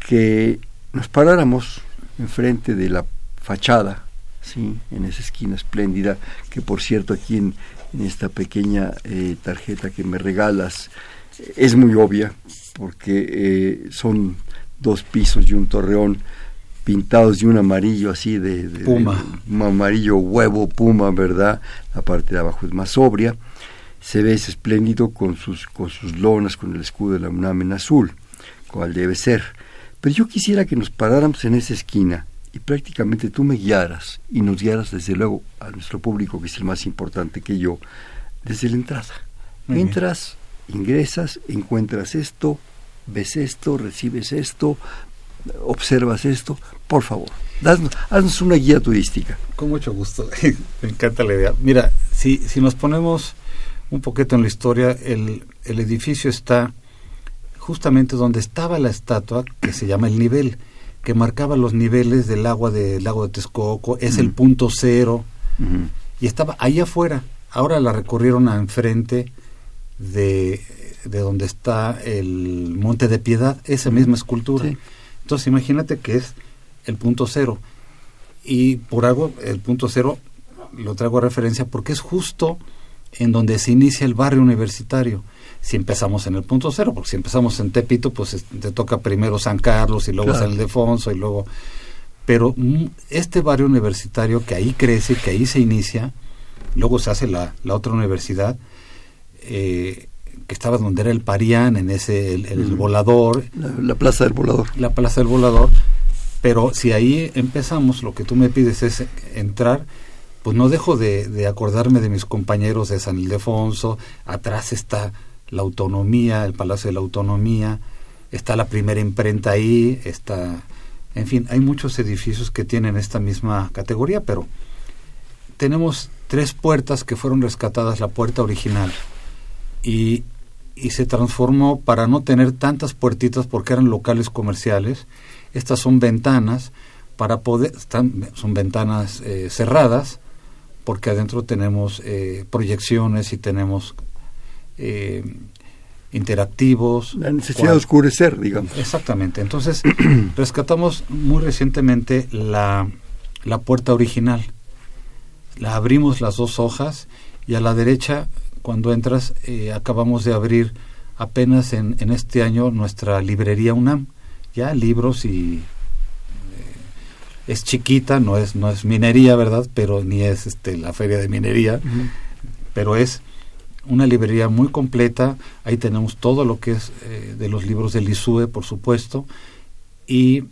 que nos paráramos enfrente de la fachada, ¿sí? en esa esquina espléndida, que por cierto aquí en, esta pequeña eh, tarjeta que me regalas es muy obvia, porque eh, son dos pisos y un torreón pintados de un amarillo así de, puma. un amarillo huevo puma, ¿verdad? La parte de abajo es más sobria. Se ve ese espléndido con sus, con sus lonas, con el escudo de la UNAM en azul, cual debe ser. Pero yo quisiera que nos paráramos en esa esquina y prácticamente tú me guiaras y nos guiaras desde luego a nuestro público, que es el más importante que yo, desde la entrada. Entras, ingresas, encuentras esto, ves esto, recibes esto, observas esto, por favor, haznos una guía turística. Con mucho gusto, me encanta la idea. Mira, si, si nos ponemos un poquito en la historia, el, el edificio está justamente donde estaba la estatua, que se llama el nivel que marcaba los niveles del agua del lago de Texcoco, es el punto cero, y estaba ahí afuera. Ahora la recorrieron a enfrente de, de donde está el Monte de Piedad, esa misma escultura. Entonces imagínate que es el punto cero. Y por algo, el punto cero lo traigo a referencia porque es justo en donde se inicia el barrio universitario si empezamos en el punto cero, porque si empezamos en Tepito, pues te toca primero San Carlos y luego San Ildefonso y luego... Pero mm, este barrio universitario que ahí crece, que ahí se inicia, luego se hace la, la otra universidad, eh, que estaba donde era el Parián, en ese, el, volador. La, Plaza del Volador. La Plaza del Volador. Pero si ahí empezamos, lo que tú me pides es entrar, pues no dejo de, de acordarme de mis compañeros de San Ildefonso, atrás está la autonomía, el Palacio de la Autonomía, está la primera imprenta ahí, está, en fin, hay muchos edificios que tienen esta misma categoría, pero tenemos tres puertas que fueron rescatadas, la puerta original, y, y se transformó para no tener tantas puertitas porque eran locales comerciales. Estas son ventanas para poder, están, son ventanas eh, cerradas porque adentro tenemos eh, proyecciones y tenemos eh, interactivos. La necesidad de oscurecer, digamos. Exactamente. Entonces, rescatamos muy recientemente la, la puerta original. La abrimos las dos hojas y a la derecha, cuando entras, eh, acabamos de abrir apenas en, en, este año nuestra librería UNAM. Ya libros y eh, es chiquita, no es no es minería, ¿verdad? Pero ni es este la feria de minería, pero es una librería muy completa, ahí tenemos todo lo que es eh, de los libros del ISUE, por supuesto, y,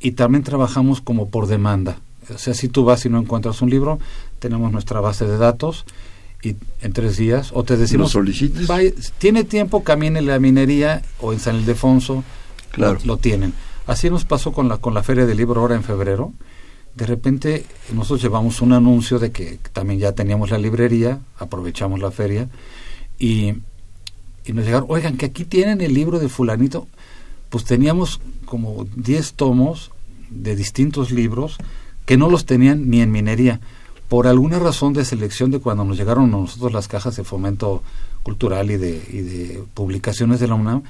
y también trabajamos como por demanda. O sea, si tú vas y no encuentras un libro, tenemos nuestra base de datos y en tres días, o te decimos, tiene tiempo, camine la minería o en San Ildefonso, claro. lo, lo, tienen. Así nos pasó con la, con la Feria del Libro ahora en febrero, de repente nosotros llevamos un anuncio de que también ya teníamos la librería, aprovechamos la feria y, y nos llegaron, oigan, que aquí tienen el libro de fulanito. Pues teníamos como 10 tomos de distintos libros que no los tenían ni en minería. Por alguna razón de selección de cuando nos llegaron a nosotros las cajas de fomento cultural y de, y de publicaciones de la UNAM,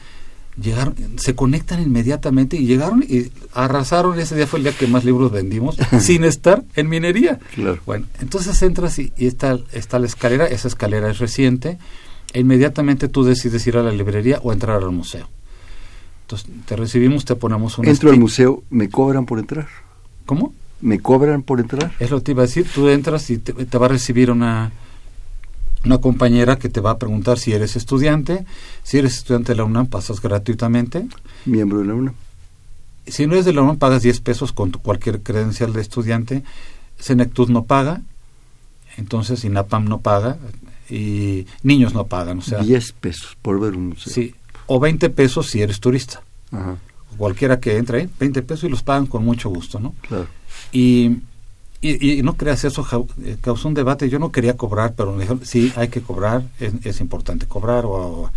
llegaron, se conectan inmediatamente y llegaron y arrasaron, ese día fue el día que más libros vendimos, sin estar en minería. Bueno, entonces entras y, está, está la escalera, esa escalera es reciente, e inmediatamente tú decides ir a la librería o entrar al museo. Entonces te recibimos, te ponemos un... Entro al museo, ¿me cobran por entrar? ¿Cómo? ¿Me cobran por entrar? Es lo que te iba a decir, tú entras y te va a recibir una una compañera que te va a preguntar si eres estudiante. Si eres estudiante de la UNAM, pasas gratuitamente. Miembro de la UNAM. Si no eres de la UNAM, pagas 10 pesos con cualquier credencial de estudiante. Senectud no paga, entonces INAPAM no paga y niños no pagan. O sea, 10 pesos por ver un museo. Sí, o 20 pesos si eres turista. Ajá. Cualquiera que entre ahí, 20 pesos y los pagan con mucho gusto, ¿no? Claro. Y y, no creas eso eh, causó un debate. Yo no quería cobrar pero me dijeron sí hay que cobrar es, importante cobrar o,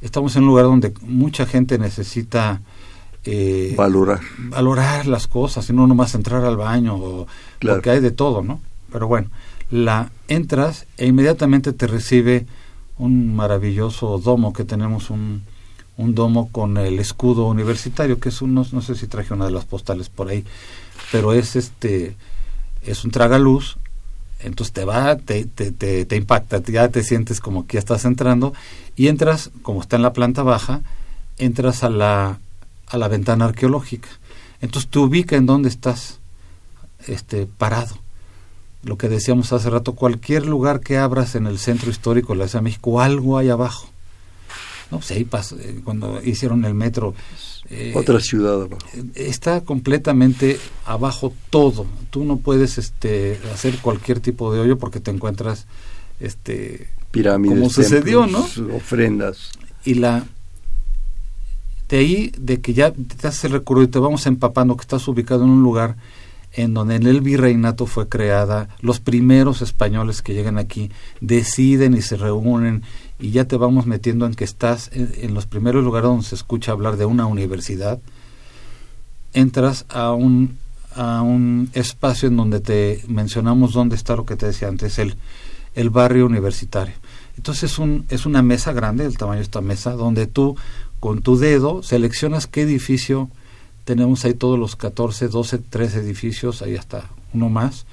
estamos en un lugar donde mucha gente necesita eh, valorar. valorar las cosas y no nomás entrar al baño o, porque hay de todo no pero bueno la entras e inmediatamente te recibe un maravilloso domo que tenemos un, un domo con el escudo universitario que es un no, sé si traje una de las postales por ahí pero es este es un tragaluz entonces te va, te, te, te, impacta, ya te sientes como que ya estás entrando y entras, como está en la planta baja, entras a la, a la ventana arqueológica. Entonces te ubica en dónde estás este, parado. Lo que decíamos hace rato, cualquier lugar que abras en el centro histórico de la Ciudad de México, algo hay abajo. No, pues ahí eh, cuando hicieron el metro. Eh, Otra ciudad abajo. Está completamente abajo todo. Tú no puedes este, hacer cualquier tipo de hoyo porque te encuentras este, pirámides, como sucedió, ¿no? Ofrendas. Y la de ahí de que ya te hace el recorrido y te vamos empapando que estás ubicado en un lugar en donde en el virreinato fue creada, los primeros españoles que llegan aquí deciden y se reúnen y ya te vamos metiendo en que estás en, los primeros lugares donde se escucha hablar de una universidad, entras a un, a un espacio en donde te mencionamos dónde está lo que te decía antes, el, el barrio universitario. Entonces es, un, es una mesa grande, el tamaño de esta mesa, donde tú con tu dedo seleccionas qué edificio, tenemos ahí todos los 14, 12, 13 edificios, ahí hasta uno más,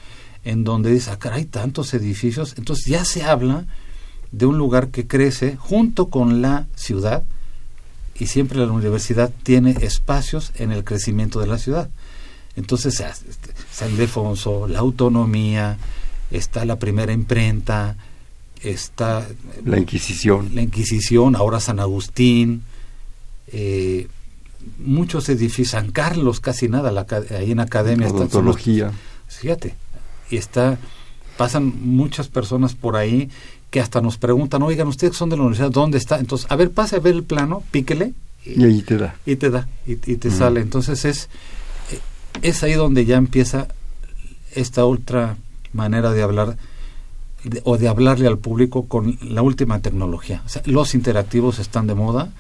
en donde dices, ah, hay tantos edificios, entonces ya se habla de un lugar que crece junto con la ciudad y siempre la universidad tiene espacios en el crecimiento de la ciudad. Entonces, este, San Ildefonso, la autonomía, está la primera imprenta, está la Inquisición, la Inquisición, ahora San Agustín, eh, muchos edificios, San Carlos, casi nada, la, ahí en Academia. Odontología. fíjate, y está, pasan muchas personas por ahí que hasta nos preguntan, oigan, ustedes son de la universidad, ¿dónde está? Entonces, a ver, pase a ver el plano, píquele. Y, ahí te da. Y te da, y, te sale. Entonces es, es ahí donde ya empieza esta otra manera de hablar o de hablarle al público con la última tecnología. los interactivos están de moda.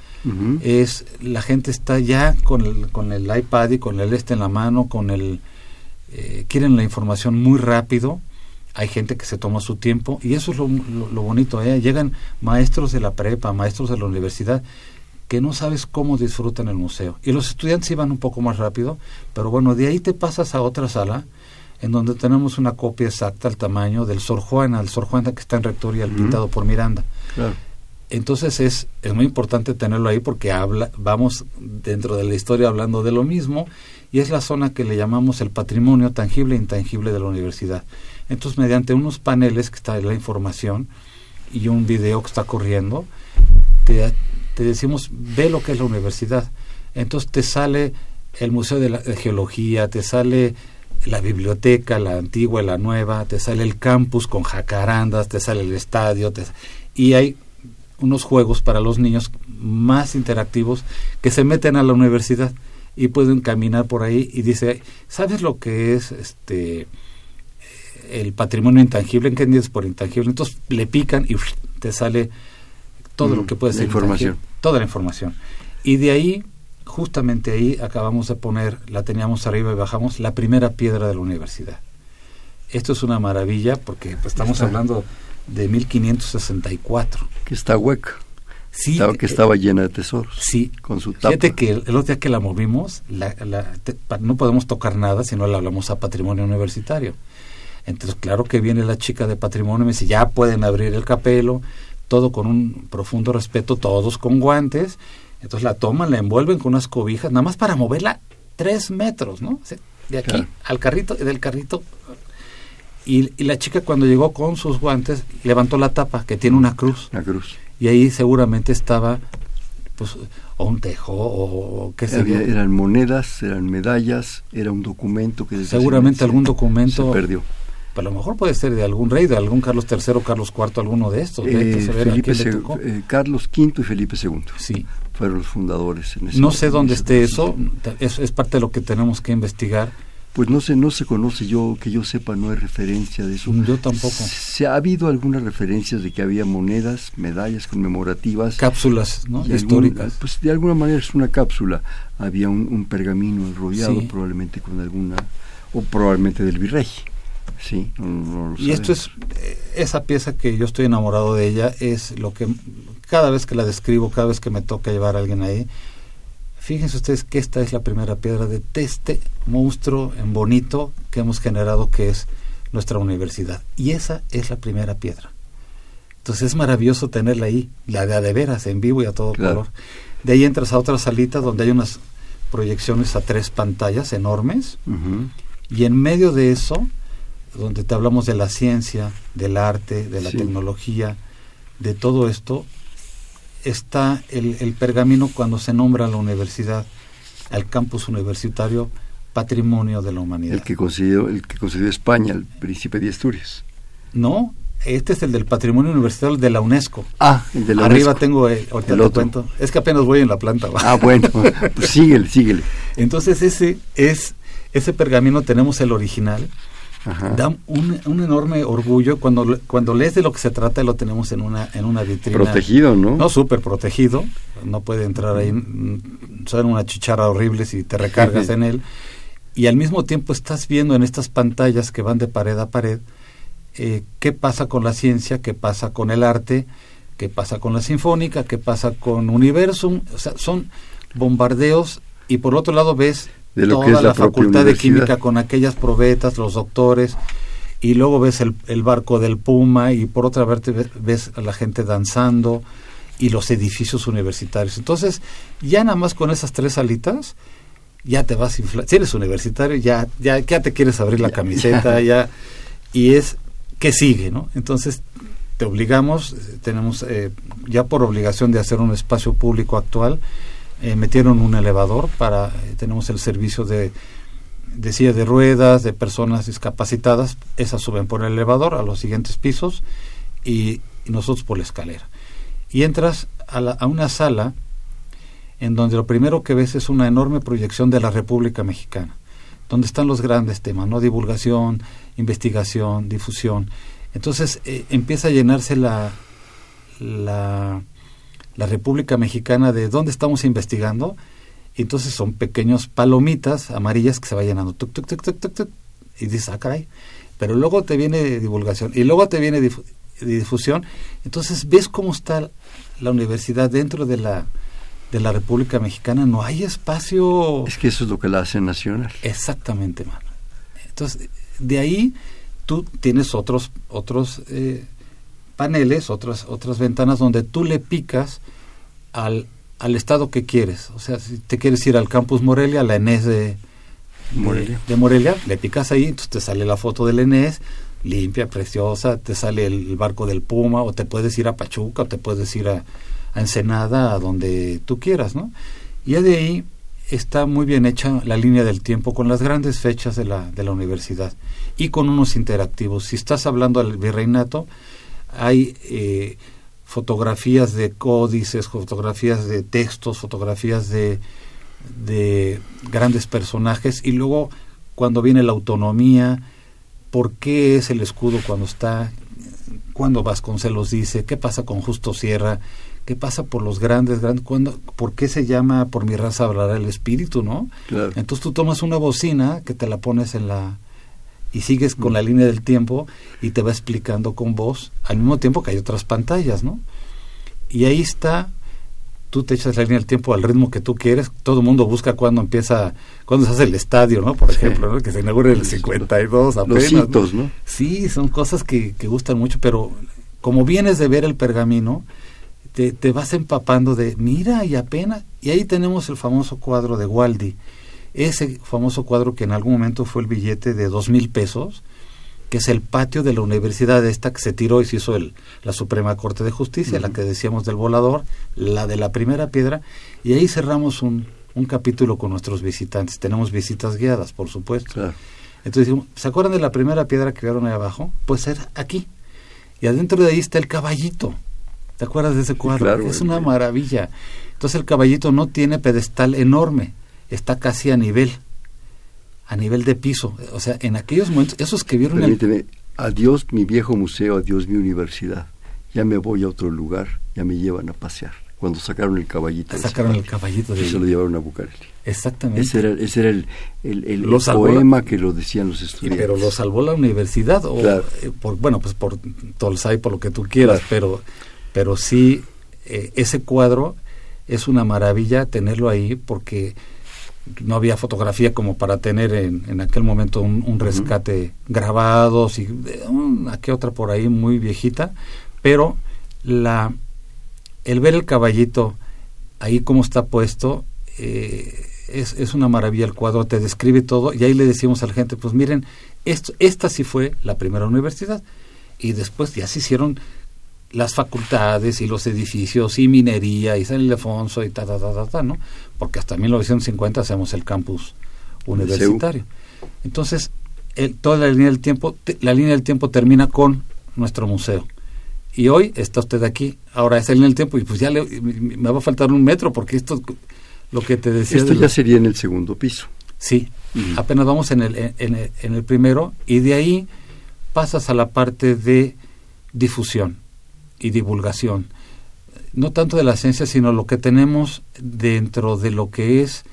Es la gente está ya con el, con el iPad y con el este en la mano, con el eh, quieren la información muy rápido hay gente que se toma su tiempo y eso es lo, bonito, ¿eh? llegan maestros de la prepa, maestros de la universidad que no sabes cómo disfrutan el museo. Y los estudiantes iban un poco más rápido, pero bueno, de ahí te pasas a otra sala en donde tenemos una copia exacta al tamaño del Sor Juana, el Sor Juana que está en Rectoría, el pintado por Miranda. Entonces es, es muy importante tenerlo ahí porque habla, vamos dentro de la historia hablando de lo mismo y es la zona que le llamamos el patrimonio tangible e intangible de la universidad. Entonces, mediante unos paneles que está la información y un video que está corriendo, te, decimos, ve lo que es la universidad. Entonces te sale el Museo de, la, Geología, te sale la biblioteca, la antigua y la nueva, te sale el campus con jacarandas, te sale el estadio, y hay unos juegos para los niños más interactivos que se meten a la universidad y pueden caminar por ahí y dice, ¿sabes lo que es este el patrimonio intangible, ¿qué entiendes por intangible? Entonces le pican y te sale todo lo mm, que puede ser. información. Toda la información. Y de ahí, justamente ahí, acabamos de poner, la teníamos arriba y bajamos, la primera piedra de la universidad. Esto es una maravilla porque pues, estamos hablando de 1564. Que está hueca. Sí, estaba, que estaba llena de tesoros. Sí. Con su tapa. Fíjate que el, otro día que la movimos, la, no podemos tocar nada si no la hablamos a patrimonio universitario. Entonces, claro que viene la chica de patrimonio y me dice, ya pueden abrir el capelo, todo con un profundo respeto, todos con guantes. Entonces la toman, la envuelven con unas cobijas, nada más para moverla tres metros, ¿no? De aquí al carrito, y del carrito. Y, y, la chica cuando llegó con sus guantes, levantó la tapa, que tiene una cruz. La cruz. Y ahí seguramente estaba, pues, o un tejo, o qué sé yo. Eran monedas, eran medallas, era un documento que... Seguramente algún documento... Se perdió a lo mejor puede ser de algún rey, de algún Carlos III, Carlos IV, alguno de estos. Eh, Felipe eh, Carlos V y Felipe II. Sí. Fueron los fundadores. no sé dónde esté eso, es, parte de lo que tenemos que investigar. Pues no se, no se conoce, yo que yo sepa, no hay referencia de eso. Yo tampoco. Se ha habido algunas referencias de que había monedas, medallas conmemorativas. Cápsulas, ¿no? Históricas. pues de alguna manera es una cápsula. Había un, pergamino enrollado, probablemente con alguna, o probablemente del virrey. Sí, y esto es, eh, esa pieza que yo estoy enamorado de ella, es lo que cada vez que la describo, cada vez que me toca llevar a alguien ahí, Fíjense ustedes que esta es la primera piedra de este monstruo en bonito que hemos generado que es nuestra universidad. Y esa es la primera piedra. Entonces es maravilloso tenerla ahí, la de a de veras, en vivo y a todo color. De ahí entras a otra salita donde hay unas proyecciones a tres pantallas enormes. Y en medio de eso, donde te hablamos de la ciencia, del arte, de la tecnología, de todo esto, está el, pergamino cuando se nombra a la universidad, al campus universitario, patrimonio de la humanidad. El que concedió, el que concedió España, el príncipe de Asturias. No, este es el del patrimonio universitario de la UNESCO. Ah, el de la Arriba tengo, eh, ahorita el cuento. Es que apenas voy en la planta. Ah, bueno, pues síguele, síguele. Entonces ese es, ese pergamino tenemos el original, Da un, un, enorme orgullo cuando, cuando lees de lo que se trata lo tenemos en una, en una vitrina. Protegido, ¿no? No, súper protegido. No puede entrar ahí. Son una chicharra horrible si te recargas en él. Y al mismo tiempo estás viendo en estas pantallas que van de pared a pared eh, qué pasa con la ciencia, qué pasa con el arte, qué pasa con la sinfónica, qué pasa con Universum. O sea, son bombardeos y por otro lado ves de lo que es la, facultad de química con aquellas probetas, los doctores, y luego ves el, barco del Puma y por otra parte ves a la gente danzando y los edificios universitarios. Entonces, ya nada más con esas tres alitas, ya te vas a inflar. Si eres universitario, ya, ya, ya te quieres abrir la camiseta, ya. Y es que sigue, ¿no? Entonces, te obligamos, tenemos eh, ya por obligación de hacer un espacio público actual, eh, metieron un elevador para, eh, tenemos el servicio de, de silla de ruedas, de personas discapacitadas, esas suben por el elevador a los siguientes pisos y, nosotros por la escalera. Y entras a, a, una sala en donde lo primero que ves es una enorme proyección de la República Mexicana, donde están los grandes temas, ¿no? Divulgación, investigación, difusión. Entonces eh, empieza a llenarse la, la la República Mexicana de dónde estamos investigando. Y entonces son pequeños palomitas amarillas que se va llenando. Tuc, tuc, tuc, y dices, ah, caray. Pero luego te viene divulgación y luego te viene difusión. Entonces ves cómo está la universidad dentro de la, de la República Mexicana. No hay espacio. Es que eso es lo que la hace nacional. Exactamente, mano. Entonces, de ahí tú tienes otros, otros eh, paneles, otras, otras ventanas donde tú le picas al, al estado que quieres. O sea, si te quieres ir al campus Morelia, la Enes de, Morelia. De, Morelia, le picas ahí, entonces te sale la foto del Enes, limpia, preciosa, te sale el, barco del Puma, o te puedes ir a Pachuca, o te puedes ir a, a Ensenada, a donde tú quieras, ¿no? Y de ahí está muy bien hecha la línea del tiempo con las grandes fechas de la, de la universidad y con unos interactivos. Si estás hablando al virreinato, hay eh, fotografías de códices, fotografías de textos, fotografías de, de grandes personajes. Y luego cuando viene la autonomía, por qué es el escudo cuando está, cuando Vasconcelos dice, qué pasa con Justo Sierra, qué pasa por los grandes, grandes cuando, por qué se llama por mi raza hablará el espíritu, ¿no? Entonces tú tomas una bocina que te la pones en la y sigues con la línea del tiempo y te va explicando con voz, al mismo tiempo que hay otras pantallas, ¿no? Y ahí está, tú te echas la línea del tiempo al ritmo que tú quieres, todo el mundo busca cuando empieza, cuando se hace el estadio, ¿no? Por ejemplo, ¿no? que se inaugura en el 52 apenas. Los hitos, ¿no? Sí, son cosas que, que gustan mucho, pero como vienes de ver el pergamino, te, te vas empapando de, mira, y apenas, y ahí tenemos el famoso cuadro de Waldi, ese famoso cuadro que en algún momento fue el billete de dos mil pesos, que es el patio de la universidad esta que se tiró y se hizo el, la Suprema Corte de Justicia, la que decíamos del volador, la de la primera piedra, y ahí cerramos un, un capítulo con nuestros visitantes. Tenemos visitas guiadas, por supuesto. Entonces, ¿se acuerdan de la primera piedra que vieron ahí abajo? Pues era aquí. Y adentro de ahí está el caballito. ¿Te acuerdas de ese cuadro? es una maravilla. Entonces el caballito no tiene pedestal enorme, está casi a nivel. a nivel de piso. O sea, en aquellos momentos, esos que vieron... Permíteme, adiós mi viejo museo, adiós mi universidad. Ya me voy a otro lugar, ya me llevan a pasear. Cuando sacaron el caballito. Sacaron el caballito de... Y se lo llevaron a Bucareli. Exactamente. Ese era, ese era el, el, poema que lo decían los estudiantes. pero lo salvó la universidad, o eh, por, bueno, pues por Tolsay, por lo que tú quieras, pero, pero sí, eh, ese cuadro es una maravilla tenerlo ahí porque no había fotografía como para tener en, en aquel momento un, rescate grabado, y una que otra por ahí muy viejita, pero la el ver el caballito ahí como está puesto eh, es, es, una maravilla el cuadro, te describe todo y ahí le decimos a la gente, pues miren, esto, esta sí fue la primera universidad y después ya se hicieron las facultades y los edificios y minería y San Ildefonso y ta, ta, ta, ta, ¿no? Porque hasta 1950 hacemos el campus universitario. Entonces, el, toda la línea del tiempo, la línea del tiempo termina con nuestro museo. Y hoy está usted aquí. Ahora esa línea del tiempo y pues ya le, me va a faltar un metro porque esto, lo que te decía... Esto ya sería en el segundo piso. Sí, apenas vamos en el, en, el, en el primero y de ahí pasas a la parte de difusión y divulgación. No tanto de la ciencia, sino lo que tenemos dentro de lo que es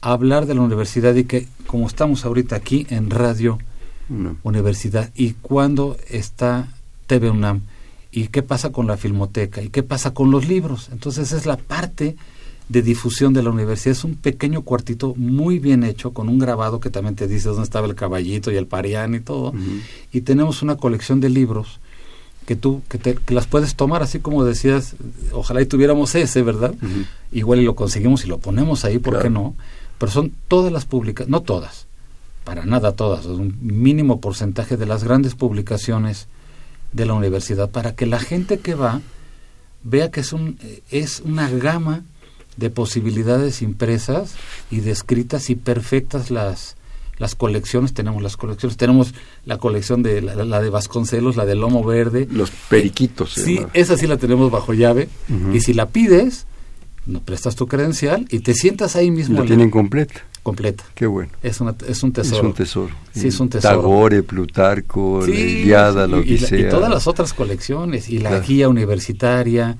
hablar de la universidad y que, como estamos ahorita aquí en Radio Universidad, y cuando está TV UNAM, y qué pasa con la filmoteca, y qué pasa con los libros. Entonces es la parte de difusión de la universidad. Es un pequeño cuartito muy bien hecho, con un grabado que también te dice dónde estaba el caballito y el parián y todo. Y tenemos una colección de libros que tú que, te, las puedes tomar así como decías ojalá y tuviéramos ese verdad igual y lo conseguimos y lo ponemos ahí por qué no pero son todas las publicaciones no todas para nada todas un mínimo porcentaje de las grandes publicaciones de la universidad para que la gente que va vea que es un es una gama de posibilidades impresas y descritas y perfectas las las colecciones, tenemos las colecciones, tenemos la colección de la, de Vasconcelos, la de Lomo Verde. Los periquitos. sí, esa sí la tenemos bajo llave. Y si la pides, no prestas tu credencial y te sientas ahí mismo. La tienen completa. Completa. Qué bueno. Es, una, es un tesoro. Es un tesoro. Sí, es un tesoro. Tagore, Plutarco, la Iliada, la Odisea. Y, todas las otras colecciones, y la guía universitaria,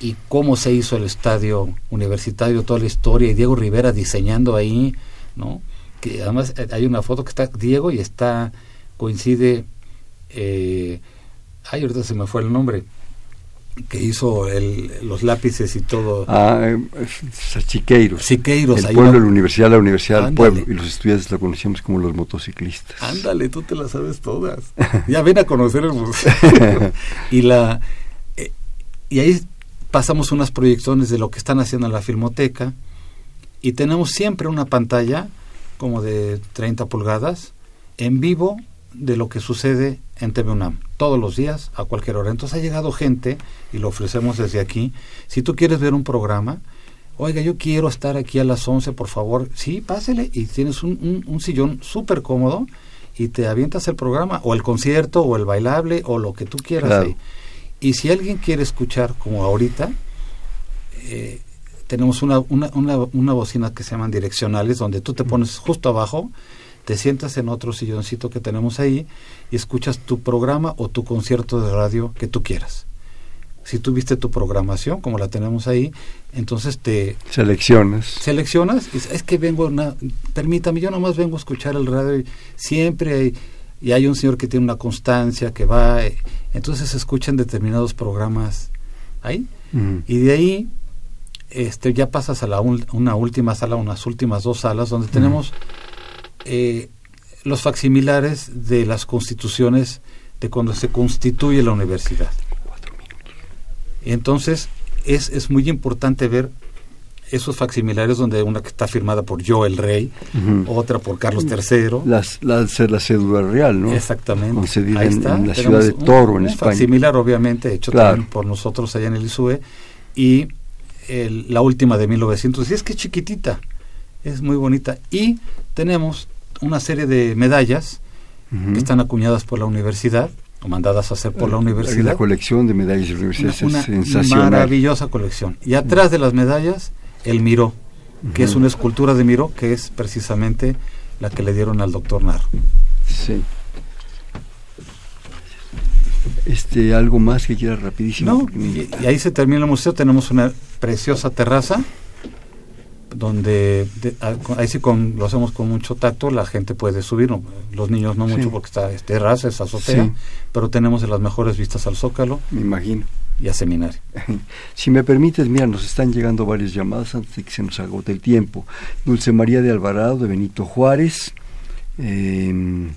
y cómo se hizo el estadio universitario, toda la historia, y Diego Rivera diseñando ahí, ¿no? Que además eh, hay una foto que está Diego y está, coincide, eh, ay, ahorita se me fue el nombre, que hizo el, los lápices y todo. Ah, eh, Siqueiros. Siqueiros. El pueblo, la universidad, la universidad del pueblo. Y los estudiantes la conocíamos como los motociclistas. Ándale, tú te las sabes todas. ya ven a conocer el museo. y, la, eh, y ahí pasamos unas proyecciones de lo que están haciendo en la filmoteca y tenemos siempre una pantalla como de 30 pulgadas, en vivo de lo que sucede en TV UNAM, todos los días, a cualquier hora. Entonces ha llegado gente, y lo ofrecemos desde aquí, si tú quieres ver un programa, oiga, yo quiero estar aquí a las 11, por favor, sí, pásele, y tienes un, un, sillón súper cómodo, y te avientas el programa, o el concierto, o el bailable, o lo que tú quieras. Y si alguien quiere escuchar, como ahorita, eh, tenemos una, una, una, bocina que se llaman direccionales, donde tú te pones justo abajo, te sientas en otro silloncito que tenemos ahí y escuchas tu programa o tu concierto de radio que tú quieras. Si tú viste tu programación, como la tenemos ahí, entonces te... Seleccionas. Seleccionas. Y es que vengo, una, permítame, yo nomás vengo a escuchar el radio y siempre hay, y hay un señor que tiene una constancia, que va, eh, entonces escuchan determinados programas ahí. Y de ahí este, ya pasas a la una última sala, unas últimas dos salas, donde tenemos eh, los facsimilares de las constituciones de cuando se constituye la universidad. Entonces, es, es muy importante ver esos facsimilares donde una que está firmada por yo el rey, otra por Carlos III. Las, la, la cédula real, ¿no? Exactamente. Concedida en, la ciudad de Toro, en un España. facsimilar, obviamente, hecho también por nosotros allá en el ISUE. Y la última de 1910, es que es chiquitita, es muy bonita. Y tenemos una serie de medallas que están acuñadas por la universidad o mandadas a hacer por la universidad. La colección de medallas de la universidad una, es sensacional. maravillosa colección. Y atrás de las medallas, el Miró, que es una escultura de Miró, que es precisamente la que le dieron al doctor Narro. Sí. Este, algo más que quiera rapidísimo. No, y, y ahí se termina el museo, tenemos una preciosa terraza donde ahí sí con, lo hacemos con mucho tacto, la gente puede subir, los niños no mucho porque está es terraza, es azotea, pero tenemos las mejores vistas al Zócalo. Me imagino. Y a seminario. si me permites, mira, nos están llegando varias llamadas antes de que se nos agote el tiempo. Dulce María de Alvarado, de Benito Juárez. Eh,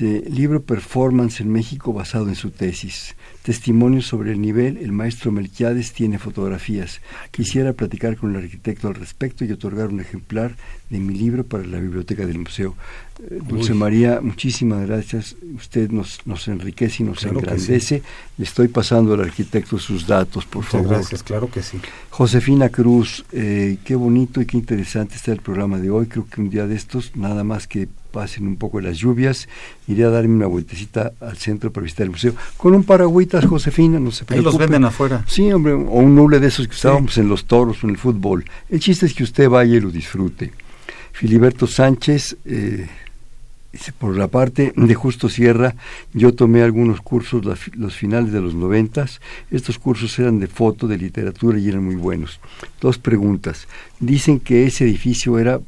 libro Performance en México basado en su tesis. Testimonios sobre el nivel, el maestro Melquiades tiene fotografías. Quisiera platicar con el arquitecto al respecto y otorgar un ejemplar de mi libro para la biblioteca del museo. Eh, Dulce María, muchísimas gracias. Usted nos, nos enriquece y nos engrandece. Le estoy pasando al arquitecto sus datos, por favor. Gracias, claro que sí. Josefina Cruz, eh, qué bonito y qué interesante está el programa de hoy. Creo que un día de estos, nada más que pasen un poco las lluvias, iré a darme una vueltecita al centro para visitar el museo. Con un Josefina, no se preocupe. Ahí los venden afuera. Sí, hombre, o un nuble de esos que usábamos en los toros o en el fútbol. El chiste es que usted vaya y lo disfrute. Filiberto Sánchez, eh, por la parte de Justo Sierra, yo tomé algunos cursos los finales de los noventas. Estos cursos eran de foto, de literatura y eran muy buenos. Dos preguntas. Dicen que ese edificio era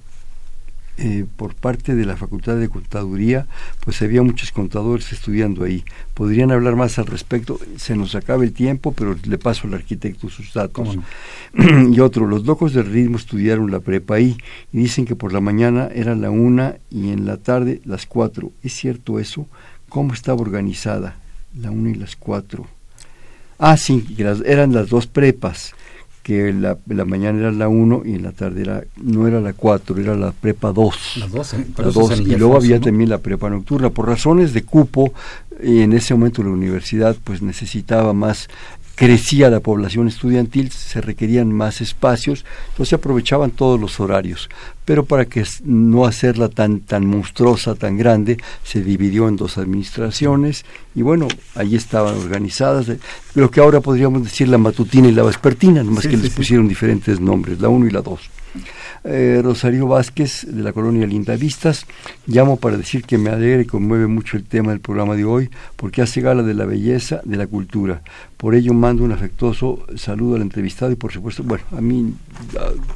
eh, por parte de la Facultad de Contaduría, pues había muchos contadores estudiando ahí. Podrían hablar más al respecto, se nos acaba el tiempo, pero le paso al arquitecto sus datos. y otro, los locos del ritmo estudiaron la prepa ahí y dicen que por la mañana era la una y en la tarde las cuatro. ¿Es cierto eso? ¿Cómo estaba organizada? La una y las cuatro. Ah, sí, que eran las dos prepas que la, la mañana era la 1 y en la tarde era, no era la 4, era la prepa 2. La 2, ¿eh? La 2 y luego había también la prepa nocturna. Por razones de cupo, en ese momento la universidad pues necesitaba más crecía la población estudiantil, se requerían más espacios, entonces aprovechaban todos los horarios. Pero para que no hacerla tan, tan monstruosa, tan grande, se dividió en dos administraciones y bueno, ahí estaban organizadas, eh, lo que ahora podríamos decir la matutina y la vespertina, nomás que les pusieron diferentes nombres, la 1 y la 2. Eh, Rosario Vázquez de la colonia Linda Vistas. Llamo para decir que me alegra y conmueve mucho el tema del programa de hoy porque hace gala de la belleza, de la cultura. Por ello mando un afectuoso saludo al entrevistado y por supuesto, bueno, a mí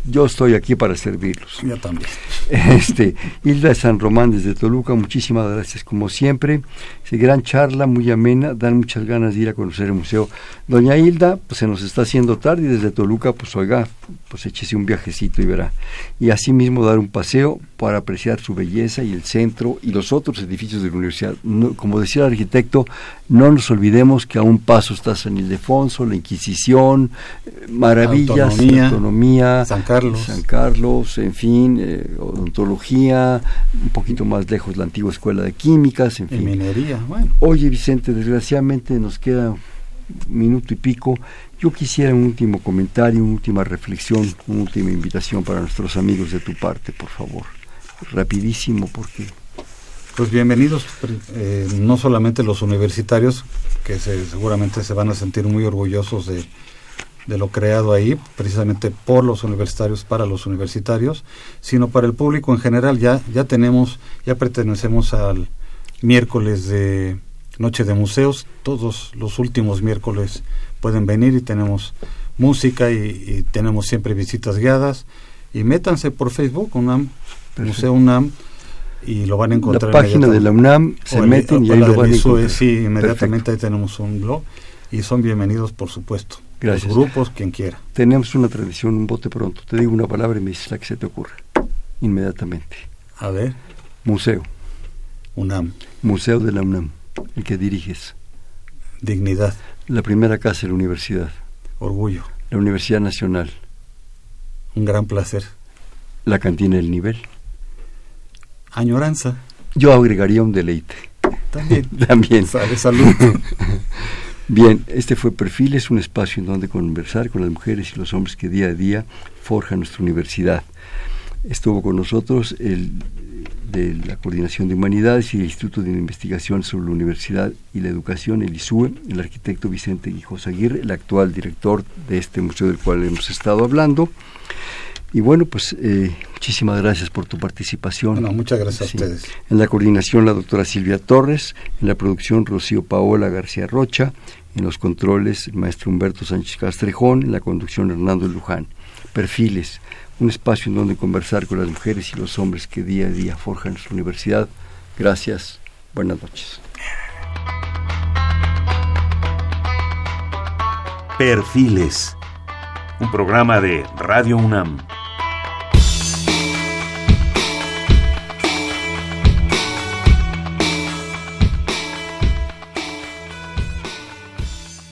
yo estoy aquí para servirlos. Yo también. Este, Hilda de San Román desde Toluca, muchísimas gracias como siempre. gran charla, muy amena, dan muchas ganas de ir a conocer el museo. Doña Hilda, pues se nos está haciendo tarde y desde Toluca, pues oiga, pues échese un viajecito y verá. Y asimismo dar un paseo para apreciar su belleza y el centro y los otros edificios de la universidad. como decía el arquitecto, no nos olvidemos que a un paso está San Ildefonso, la Inquisición, maravillas, autonomía, autonomía, San Carlos, San Carlos, en fin, eh, odontología, un poquito más lejos la antigua escuela de químicas, en fin. minería, bueno. Oye Vicente, desgraciadamente nos queda un minuto y pico. Yo quisiera un último comentario, una última reflexión, una última invitación para nuestros amigos de tu parte, por favor. Rapidísimo, porque pues bienvenidos, eh, no solamente los universitarios, que seguramente se van a sentir muy orgullosos de, lo creado ahí, precisamente por los universitarios, para los universitarios, sino para el público en general. Ya, ya tenemos, ya pertenecemos al miércoles de Noche de Museos, todos los últimos miércoles pueden venir y tenemos música y, tenemos siempre visitas guiadas. Y métanse por Facebook, UNAM, Museo UNAM y lo van a encontrar. La página de la UNAM se meten y ahí lo van a encontrar. Sí, inmediatamente ahí tenemos un blog y son bienvenidos, por supuesto. Gracias. Los grupos, quien quiera. Tenemos una tradición, un bote pronto. Te digo una palabra y me dices la que se te ocurra. Inmediatamente. A ver. Museo. UNAM. Museo de la UNAM, el que diriges. Dignidad. La primera casa de la universidad. Orgullo. La Universidad Nacional. Un gran placer. La cantina del nivel añoranza. Yo agregaría un deleite. También. También. salud. Bien, este fue Perfil, es un espacio en donde conversar con las mujeres y los hombres que día a día forjan nuestra universidad. Estuvo con nosotros el de la Coordinación de Humanidades y el Instituto de Investigación sobre la Universidad y la Educación, el ISUE, el arquitecto Vicente Guijosa Aguirre, el actual director de este museo del cual hemos estado hablando. Y bueno, pues eh, muchísimas gracias por tu participación. Bueno, muchas gracias a ustedes. En la coordinación la doctora Silvia Torres, en la producción Rocío Paola García Rocha, en los controles el maestro Humberto Sánchez Castrejón, en la conducción Hernando Luján. Perfiles, un espacio en donde conversar con las mujeres y los hombres que día a día forjan nuestra universidad. Gracias, buenas noches. Perfiles, un programa de Radio UNAM.